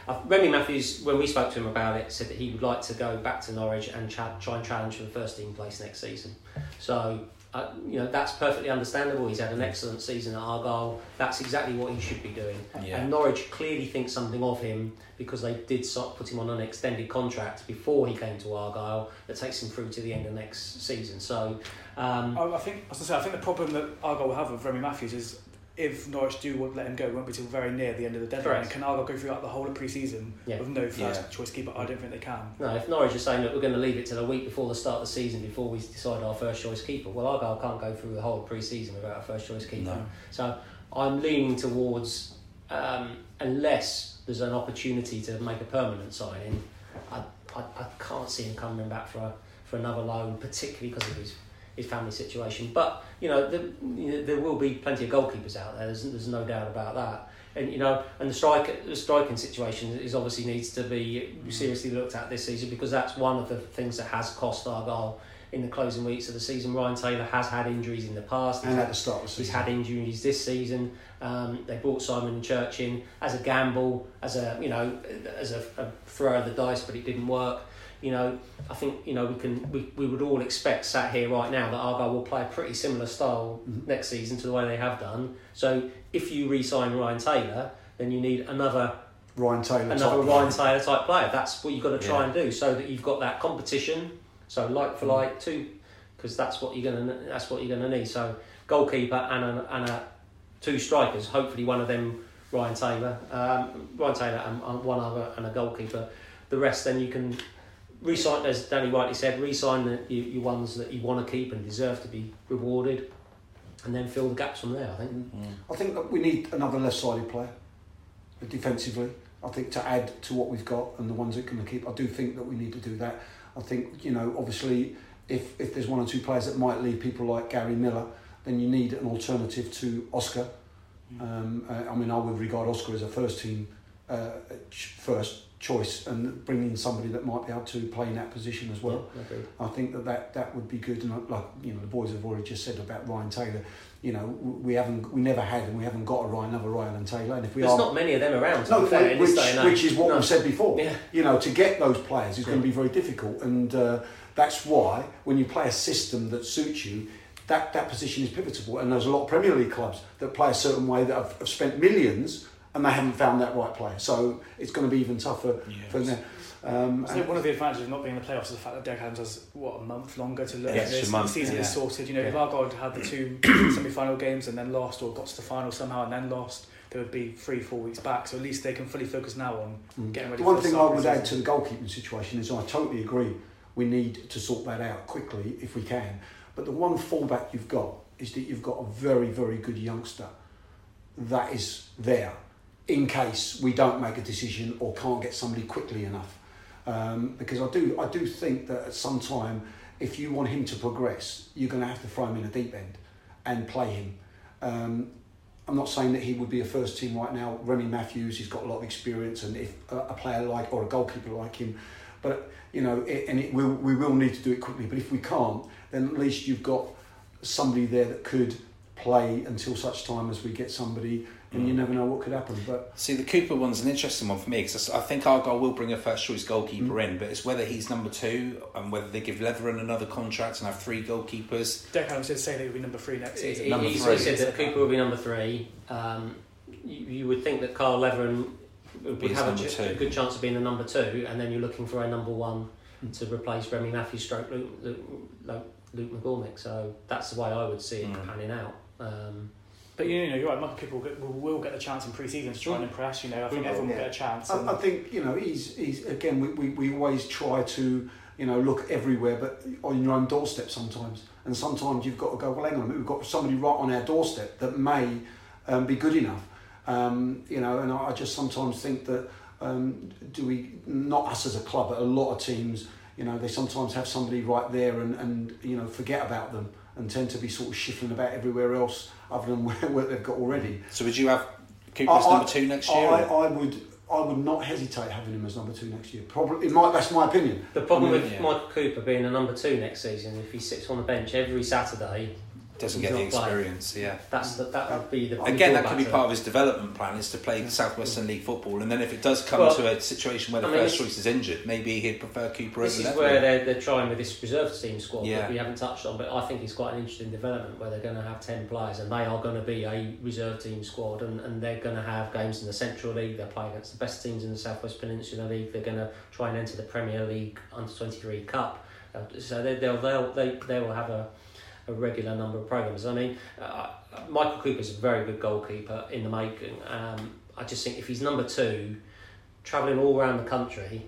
uh, Remi Matthews, when we spoke to him about it, said that he would like to go back to Norwich and cha- try and challenge for the first team place next season. So, uh, you know, that's perfectly understandable. He's had an excellent season at Argyle. That's exactly what he should be doing. Yeah. And Norwich clearly think something of him because they did sort of put him on an extended contract before he came to Argyle that takes him through to the end of next season. So, um, I, I think, as I say, I think the problem that Argyle will have with Remi Matthews is if Norwich do want- to let him go, it won't be till very near the end of the deadline. Correct. And can Argyle go throughout the whole of pre-season Yeah. with no first Yeah. choice keeper? I don't think they can. No, if Norwich are saying that we're going to leave it till a week before the start of the season before we decide our first choice keeper, well, Argyle can't go through the whole pre-season without a first choice keeper. No. So I'm leaning towards um, unless there's an opportunity to make a permanent signing, I, I, I can't see him coming back for a, for another loan, particularly because of his his family situation. But you know, the, you know, there will be plenty of goalkeepers out there. There's, there's no doubt about that. And you know, and the strike the striking situation is obviously needs to be seriously looked at this season because that's one of the things that has cost Argyle in the closing weeks of the season. Ryan Taylor has had injuries in the past. He's and had- at the start of the He's had injuries this season. Um, they brought Simon Church in as a gamble, as a you know, as a, a throw of the dice, but it didn't work. You know, I think you know we can we, we would all expect sat here right now that Argyle will play a pretty similar style Mhm. next season to the way they have done. So if you re-sign Ryan Taylor, then you need another Ryan Taylor. another type Ryan Taylor type player. That's what you've got to try Yeah. and do, so that you've got that competition. So like for like two, because that's what you're gonna that's what you're gonna need. So goalkeeper and a, and a two strikers. Hopefully one of them Ryan Taylor, um, Ryan Taylor and, and one other and a goalkeeper. The rest then you can re-sign, as Danny rightly said, re-sign the, your, your ones that you want to keep and deserve to be rewarded, and then fill the gaps from there. I think. Mm. I think that we need another left-sided player defensively. I think to add to what we've got and the ones that can keep. I do think that we need to do that. I think you know obviously if if there's one or two players that might leave people like Gary Miller, then you need an alternative to Oscar. Um, uh, I mean, I would regard Oscar as a first team uh, first choice and bring in somebody that might be able to play in that position as well. Yeah. I think that, that that would be good. And like you know, the boys have already just said about Ryan Taylor. You know, we haven't, we never had, and we haven't got a Ryan, another Ryan and Taylor. And if we There's are, not many of them around. To no, fair, which, this day and age. which is what No. we've said before. Yeah. You know, to get those players is going to be very difficult, and uh, that's why when you play a system that suits you, that that position is pivotal. And there's a lot of Premier League clubs that play a certain way that have, have spent millions and they haven't found that right player. So it's going to be even tougher for them. Um, I think one of the advantages of not being in the playoffs is the fact that Derek Adams has what a month longer to look Yeah, at this. month, the season yeah. is sorted. You know, if Yeah. Argyle had the two semi-final games and then lost, or got to the final somehow and then lost, they would be three, four weeks back. So at least they can fully focus now on Mm. getting ready. The one for the thing I would the add to the goalkeeping situation is I totally agree. We need to sort that out quickly if we can. But the one fallback you've got is that you've got a very, very good youngster that is there in case we don't make a decision or can't get somebody quickly enough. Um, because I do, I do think that at some time, if you want him to progress, you're going to have to throw him in a deep end and play him. Um, I'm not saying that he would be a first team right now. Remi Matthews, he's got a lot of experience, and if a, player like or a goalkeeper like him, but you know, it, and it will we will need to do it quickly. But if we can't, then at least you've got somebody there that could play until such time as we get somebody, and you never know what could happen. But See, the Cooper one's an interesting one for me because I think Argyle will bring a first choice goalkeeper Mm. in, but it's whether he's number two and whether they give Letheren another contract and have three goalkeepers. Derek Adams did say they would be number three next season. He, Number he three. said that Cooper will be number three. Um, you, you would think that Kyle Letheren would Be have a, ch- two. a good chance of being the number two, and then you're looking for a number one to replace Remi Matthews, stroke Luke, Luke, Luke, Luke McCormick. So that's the way I would see it Mm. panning out. Um, But you know, you're right. Most people get, will, will get the chance in pre-season to try and impress. You know, I think everyone will get a chance. I, I think you know he's he's again we, we, we always try to you know look everywhere, but on your own doorstep sometimes, and sometimes you've got to go. Well, hang on, a minute, we've got somebody right on our doorstep that may um, be good enough. Um, you know, and I, I just sometimes think that um, do we not us as a club, but a lot of teams, you know, they sometimes have somebody right there and and you know forget about them and tend to be sort of shifting about everywhere else other than where, where they've got already. So would you have Cooper as I- number two next year? I, I would I would not hesitate having him as number two next year. Probably, it might. That's my opinion. The problem I mean, with yeah. Michael Cooper being a number two next season, if he sits on the bench every Saturday, Doesn't get the experience, yeah. that's the, that would be the Again, that could be part of his development plan is to play the Southwestern League football, and then if it does come Well, to a situation where the I mean, first choice is injured, maybe he'd prefer Cooper This over is where they're, they're trying with this reserve team squad Yeah. that we haven't touched on, but I think it's quite an interesting development where they're going to have 10 players and they are going to be a reserve team squad and, and they're going to have games in the Central League, they're playing against the best teams in the Southwest Peninsula League, they're going to try and enter the Premier League Under 23 Cup. Uh, So they, they'll, they'll, they, they will have a, a regular number of programmes. I mean, uh, Michael Cooper's a very good goalkeeper in the making. Um, I just think if he's number two, travelling all around the country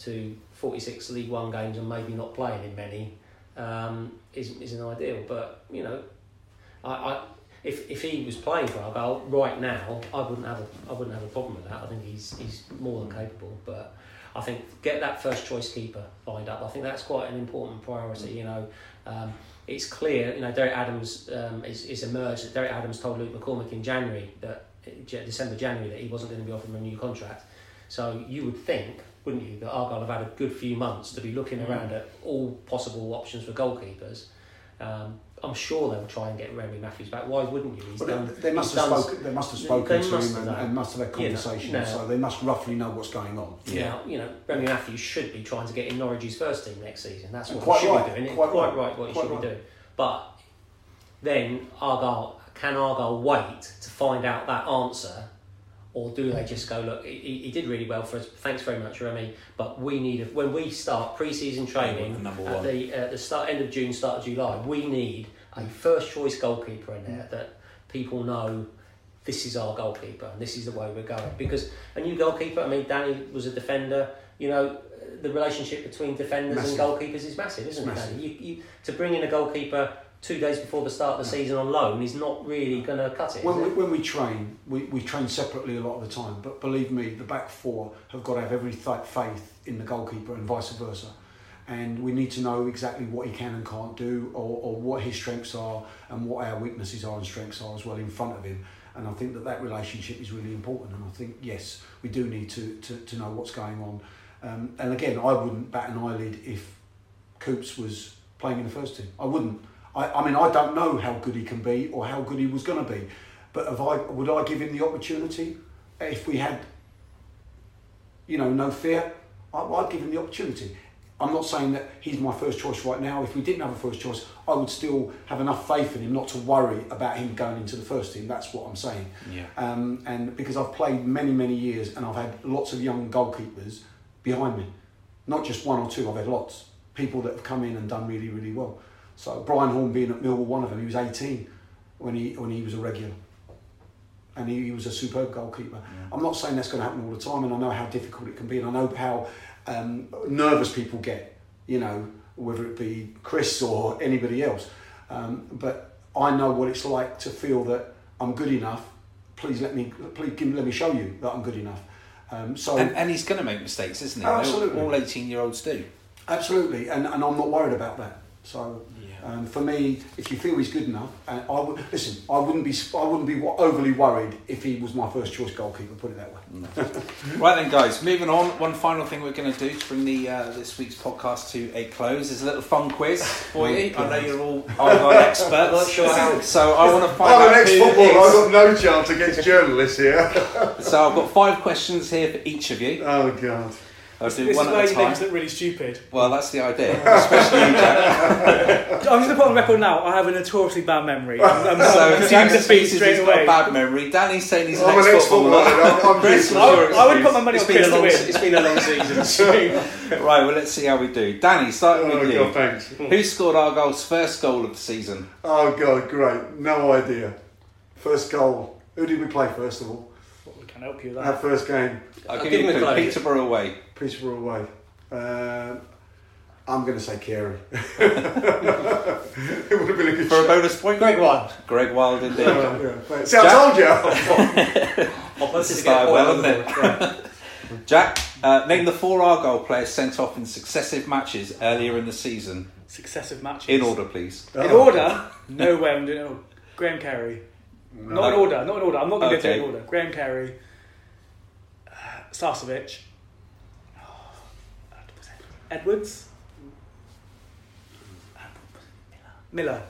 to 46 League One games and maybe not playing in many um, is, isn't ideal. But, you know, I, I, if, if he was playing for Argyle right now, I wouldn't have a, I wouldn't have a problem with that. I think he's, he's more than capable. But I think get that first choice keeper lined up. I think that's quite an important priority. You know, um, it's clear. You know, Derek Adams um, is, is emerged. That Derek Adams told Luke McCormick in January that December January that he wasn't going to be offered a new contract. So you would think, wouldn't you, that Argyle have had a good few months to be looking Mm. around at all possible options for goalkeepers. Um, I'm sure they'll try and get Remi Matthews back. Why wouldn't you? He's But done. they, they must have done- spoken. They must have They spoken to must him and, and must have had You know, conversations. So they must roughly know what's going on. Yeah, you know, Remi Matthews should be trying to get in Norwich's first team next season. That's what Quite he should right, be doing. quite Quite, right, right, what he quite should right. be doing. But then Argyle can Argyle wait to find out that answer, or do they just go look? He, he did really well for us. Thanks very much, Remi. But we need a, when we start pre-season training at the at the start end of June, start of July. We need a first choice goalkeeper in there that people know this is our goalkeeper and this is the way we're going. Because a new goalkeeper, I mean, Danny was a defender. You know, the relationship between defenders Massive. and goalkeepers is massive, isn't Massive. it, Danny? You, you, to bring in a goalkeeper two days before the start of the season on loan is not really going to cut it. When we, it? when we train, we, we train separately a lot of the time. But believe me, the back four have got to have every th- faith in the goalkeeper and vice versa. And we need to know exactly what he can and can't do, or, or what his strengths are, and what our weaknesses are and strengths are as well in front of him. And I think that that relationship is really important. And I think yes, we do need to to, to know what's going on. Um, and again, I wouldn't bat an eyelid if Coops was playing in the first team. I wouldn't. I, I mean, I don't know how good he can be or how good he was going to be, but if I would I give him the opportunity if we had, you know, no fear, I, I'd give him the opportunity. I'm not saying that he's my first choice right now. If we didn't have a first choice, I would still have enough faith in him not to worry about him going into the first team. That's what I'm saying. Yeah. Um, and because I've played many, many years and I've had lots of young goalkeepers behind me, not just one or two, I've had lots. People that have come in and done really, really well. So Brian Horne being at Millwall, one of them, he was 18 when he when he was a regular. And he, he was a superb goalkeeper. I'm not saying that's going to happen all the time, and I know how difficult it can be, and I know how um, nervous people get, you know, whether it be Chris or anybody else. Um, but I know what it's like to feel that I'm good enough. Please let me, please give, let me show you that I'm good enough. Um, so And, and he's going to make mistakes, isn't he? Absolutely. All 18 year olds do. Absolutely, and, and I'm not worried about that. So Yeah. Um, for me, if you feel he's good enough, and I would listen, I wouldn't be I wouldn't be overly worried if he was my first choice goalkeeper. Put it that way. Right then, guys. Moving on. One final thing we're going to do to bring the uh, this week's podcast to a close is a little fun quiz for you. I know you're all Argyle Not experts, sure how. so I want to find I'm out an ex-footballer. I've got no chance against journalists here. So I've got five questions here for each of you. Oh God! I'll do This one is at where a you make us time. look really stupid. Well, that's the idea, especially you, Jak. I'm just going to put on record now, I have a notoriously bad memory. I'm, I'm So so Jak defeat speaks straight he's got away. a bad memory. Danny's saying he's an I'm an ex-footballer. ex-footballer. I'm, I'm Chris, useless. what's your I, I would put my money It's on been, a Chris to win. it's been a long season. so- Right, well, let's see how we do. Danny, starting Oh with you. God! Thanks. Who scored our goal's first goal of the season? Oh God! Great. No idea. First goal. Who did we play first of all? We can help you with Our that. first game. I'll, I'll give give you him a a clue. clue. Peterborough away. Peterborough away. Uh, I'm going to say Carey. it would have been a good For a bonus point? Gregg Wylde. Gregg Wylde indeed. Oh, yeah. See, I told you. I'll put it Started together. well, hasn't it? Jak, uh, name the four Argyle players sent off in successive matches earlier in the season. Successive matches. In order, please. In order? No way I'm doing it. Oh, Graham Carey. Not in order, not in order. I'm not going to Okay. do it in order. Graham Carey. Uh, Sarcevic. Edwards. Miller.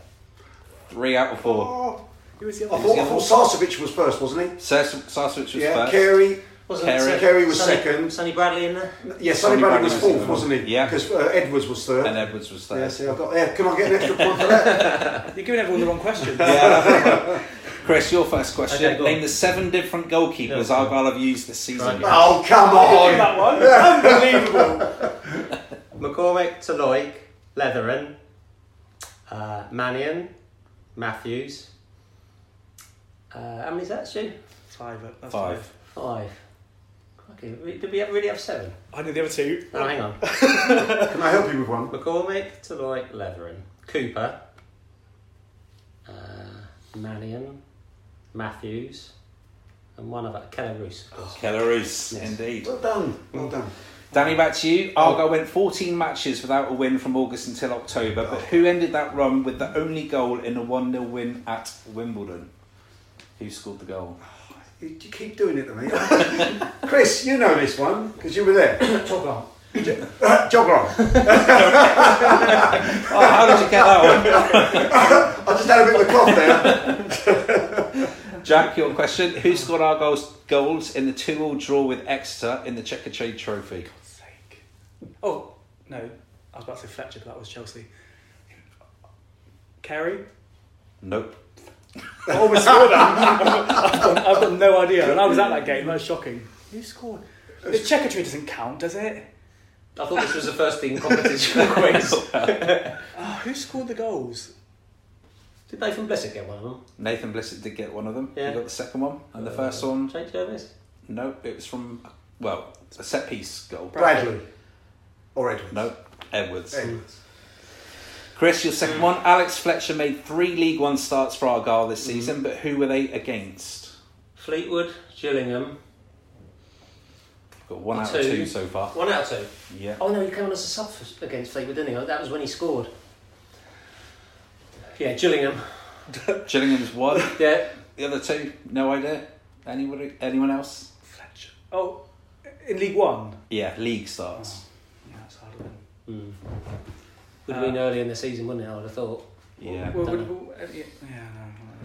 Three out of four. Oh, Who was the I thought, I thought Sarcevic was first, wasn't he? Sas- Sarcevic was yeah, first. Carey. Wasn't Carey. Sonny- Carey was Sonny- second. Sonny Bradley in there. Yeah, Sonny Sonny Bradley was Bradley was fourth, wasn't he? Yeah. Because uh, Edwards was third. And Edwards was third. yeah, third. see, I got. Yeah, can I get an extra point for that? You're giving everyone the wrong question. Yeah. Chris, your first question. Okay. Name the seven different goalkeepers Yeah. Argyle have used this season. Right. oh, come on! that one. Unbelievable. McCormick, Taloik, Letheren, uh, Mannion, Matthews. Uh, how many is that, Stu? Five. That's Five. Five. Crikey, re- Did we have- really have seven? I know the other two. Oh, hang on. Can I help you with one? McCormick, Taloik, Letheren, Cooper, uh, Mannion, Matthews, and one other, Kelle Roos, of course. Kelle Roos, Yes. indeed. Well done. Well done. Danny, back to you. Argyle went 14 matches without a win from August until October, but who ended that run with the only goal in a 1 0 win at Wimbledon? Who scored the goal? You, you keep doing it to me. Chris, you know this one because you were there. Top Uh, Jogger. Oh, how did you get that one? I just had a bit of a cough there. Jak, your question. Who scored Argyle's goals in the 2 all draw with Exeter in the Checkatrade Trophy? Sake. Oh, no. I was about to say Fletcher, but that was Chelsea. Carey? Nope. I almost scored that. I've, got, I've got no idea. And I was at that game. That was shocking. Who scored? The checker tree doesn't count, does it? I thought this was the first team competition quiz. Oh, who scored the goals? Did Nathan Blissett get one of them? Nathan Blissett did get one of them. Yeah. You got the second one, and the Uh, first one. Jake Jervis? No, it was from well a set piece goal. Bradley. Or Edwards. No, Edwards. Edwards. Chris, your second hmm. one. Alex Fletcher made three League One starts for Argyle this hmm. season, but who were they against? Fleetwood, Gillingham. Got one out Two. of two so far. One out of two. Yeah. Oh no, he came on as a sub for- against Fleetwood, didn't he? That was when he scored. Yeah, Gillingham. Gillingham's one. Yeah, The other two, no idea. Anybody? Anyone else? Fletcher. Oh, in League One? Yeah, league starts. Yeah, that's hard then. Mm. would have been Uh, early in the season, wouldn't it? I would have thought. Yeah. Well, Don't well, well, uh, yeah, yeah,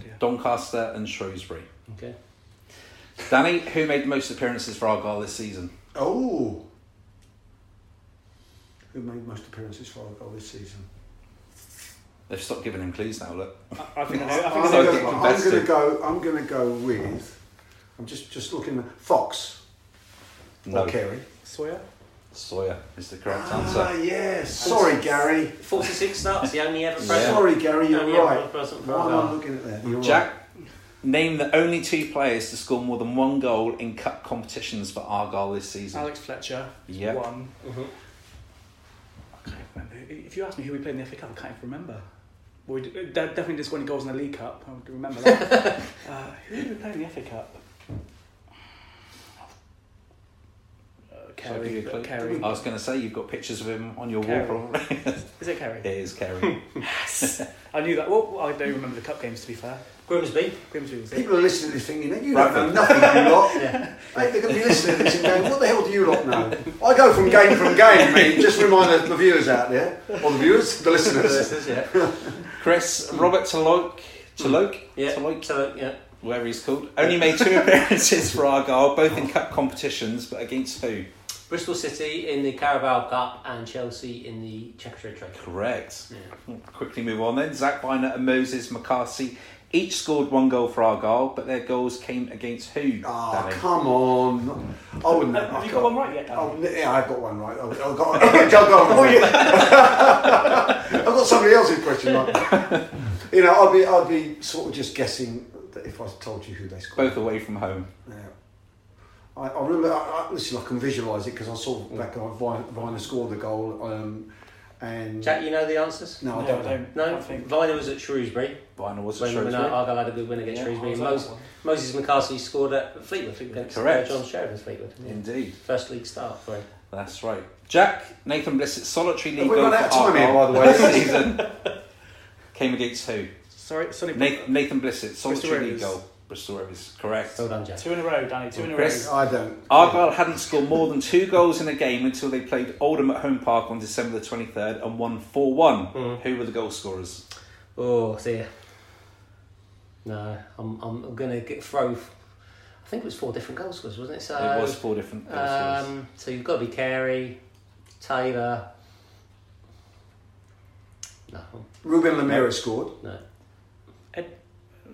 no, no. Doncaster and Shrewsbury. Okay. Danny, who made the most appearances for Argyle this season? Oh. Who made most appearances for Argyle this season? They've stopped giving him clues now. Look. I, I think I know. I I'm think I So gonna, I'm gonna go. I'm gonna go with. I'm just just looking. Fox No. or Carey. Sawyer? Sawyer is the correct Ah, answer. yes. Sorry, Gary. 46 starts, the only ever Yeah. present. Sorry, Gary. You're Only ever right. present for Why am I looking at that? You're Jak, name the only two players to score more than one goal in cup competitions for Argyle this season. Alex Fletcher. Yeah. One. Mhm. I can't remember. If you ask me who we played in the FA Cup, I can't even remember. Well, we did, de- definitely just winning goals in the League Cup. I would remember that. uh, who did we play in the FA Cup? Uh, Shall I give you a Carey. clue? Carey. I was going to say you've got pictures of him on your Carey. wall, probably. Is it Carey? it is Carey. Yes. I knew that. Well, I don't remember the cup games to be fair. Grimsby. Grimsby was it. People are listening to this thing, you Right, don't know nothing, you lot. Yeah. Mate, they're going to be listening to this and going, what the hell do you lot know? I go from game from game, mate. Just remind the, the viewers out there, or the viewers, the listeners. yeah. Chris, Robert Te Loeke, Taloke, mm. Yeah. Te Loeke, So, yeah. whatever he's called, only made two appearances for Argyle, both in cup competitions, but against who? Bristol City in the Carabao Cup and Chelsea in the Checkatrade Trophy. Correct. Yeah. Hmm, quickly move on then. Zak Vyner and Moses McCarthy each scored one goal for Argyle, but their goals came against who? Oh, Danny? come on. I wouldn't Have I you can't- got one right yet, Dan? Oh, yeah, I've got one right. I've I've got, I've got one right. Oh, I've got somebody else's question right. You know, I'd be, I'd be sort of just guessing that if I told you who they scored. Both away from home. Yeah. I, I remember, I, I, listen, I can visualise it because I saw back when Vyner, Vyner scored the goal. Um, and Jak, you know the answers? no, I No, don't. I know. don't. No, I think. Vyner was at Shrewsbury Vyner was at when, when Shrewsbury. Argyle had a good win against Yeah, Shrewsbury. I And Moses, at that one. Moses McCarthy scored at Fleetwood against Correct. Uh, John Sheridan's Fleetwood. Yeah. Indeed. First league start for him. That's right. Jak, Nathan Blissett's solitary league Have we goal run out of time here, by the way? this season came against who? Sorry, Sonny Nathan, Nathan Blissett, solitary league goal. Bristol Rovers, correct. Well done, Jak. Two in a row, Danny. Two in a Chris? row. I don't. Argyle hadn't scored more than two goals in a game until they played Oldham at home park on December the 23rd and won 4 1. Mm. Who were the goal scorers? Oh dear. No, I'm I'm going to get throw. I think it was four different goal scorers, wasn't it? So it was four different goal scorers. Um, so you've got to be Carey, Taylor. No, Ruben Lameiras scored, no.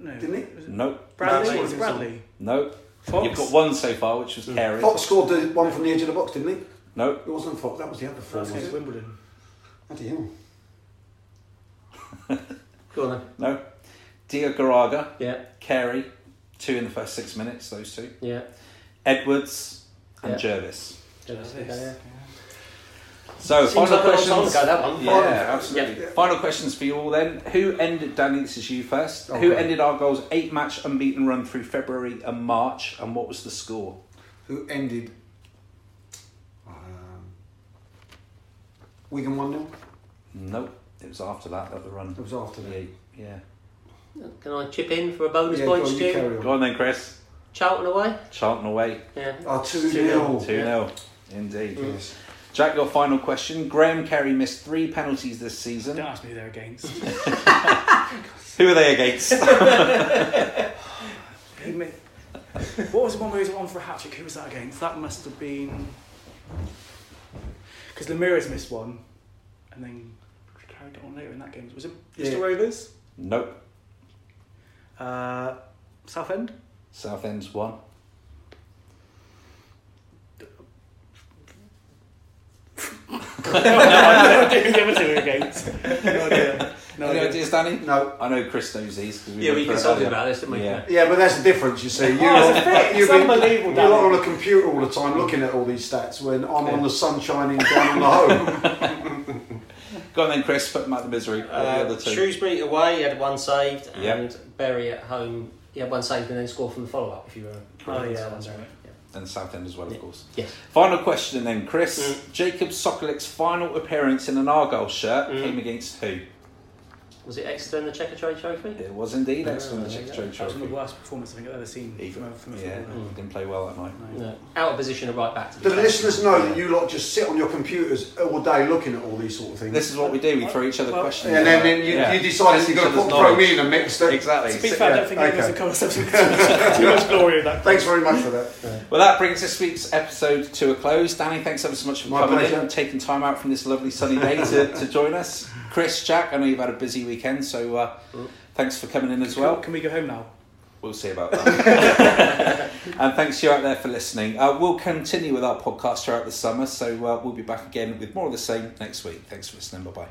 No. didn't he? Was it Nope, Bradley? No, Bradley? nope. Fox? You've got one so far, which was mm. Carey. Fox scored the one from the edge of the box, didn't he? Nope. It wasn't Fox. That was the other four. That's Was against it? Wimbledon. Bloody hell. Go on then. No. Diagouraga, Yeah, Carey, two in the first six minutes, those two. yeah. Edwards and Yeah. Jervis. Jervis, Yes. okay, yeah. So, Seems final like questions. time ago, that one. Yeah, Final- absolutely. Yeah. Final questions for you all then. Who ended, Danny, this is you first. Who ended our goals eight match unbeaten run through February and March, and what was the score? Who ended? Um, Wigan one 0 Nope. It was after that that the run. It was after that. Yeah. yeah. Can I chip in for a bonus Yeah, point, go Stu? carry Go on. on then, Chris. Charlton away. Charlton away. Yeah. Oh, 2 Two 0. 2 0. Indeed. Yes. Jak, your final question. Graham Carey missed three penalties this season. Don't ask me who they're against. Who are they against? What was the one where he was on for a hat trick? Who was that against? That must have been. Because Lameiras missed one, and then carried it on later in that game. Was it Bristol Yeah. Rovers? nope. Uh, Southend? Southend's one. No, I don't who the other two against. No idea. No Any idea. ideas, Danny? No. I know Chris knows these. Yeah, we consulted earlier. about this, didn't we? Yeah. Yeah, but that's the difference, you see. You Oh, it's a you've it's unbelievable, You're on a computer all the time looking at all these stats when I'm on the sun shining down on the home. Go on then, Chris. Put them out of misery. The Uh, other two? Shrewsbury away, he had one saved, Yep. and Bury at home, he had one saved and then scored from the follow up. If you were, Oh, yeah, that's right. And Southend as well, of course. Yes. Final question then, Chris. Mm. Jakub Sokolík's final appearance in an Argyle shirt Mm. came against who? Was it Exeter in the Checkatrade Trophy? It was indeed Oh, in the there Czech you Trade That was the worst performance I think I've ever seen He- from a, from a yeah, footballer. didn't play well that night. No. No. Out of position at right back. To be Do the fair. listeners know that you lot just sit on your computers all day looking at all these sort of things? This is what we do. We throw each other Well, questions. and then, then you, Yeah. you decided you're going to other's put, throw me in a mix. That, Exactly. To be So- fair, I don't think it was a concept too much, too much glory in that. Thanks very much for that. Well, that brings this week's episode to a close. Danny, thanks ever so much for My coming pleasure. in and taking time out from this lovely sunny day to, to join us. Chris, Jak, I know you've had a busy weekend, so uh, thanks for coming in as well. Can we go home now? We'll see about that. and thanks to you out there for listening. Uh, we'll continue with our podcast throughout the summer, so uh, we'll be back again with more of the same next week. Thanks for listening. Bye bye.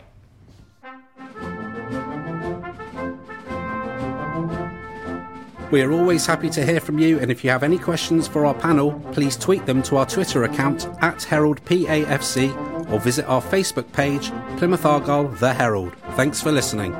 We are always happy to hear from you, and if you have any questions for our panel, please tweet them to our Twitter account at HeraldPAFC or visit our Facebook page, Plymouth Argyle The Herald. Thanks for listening.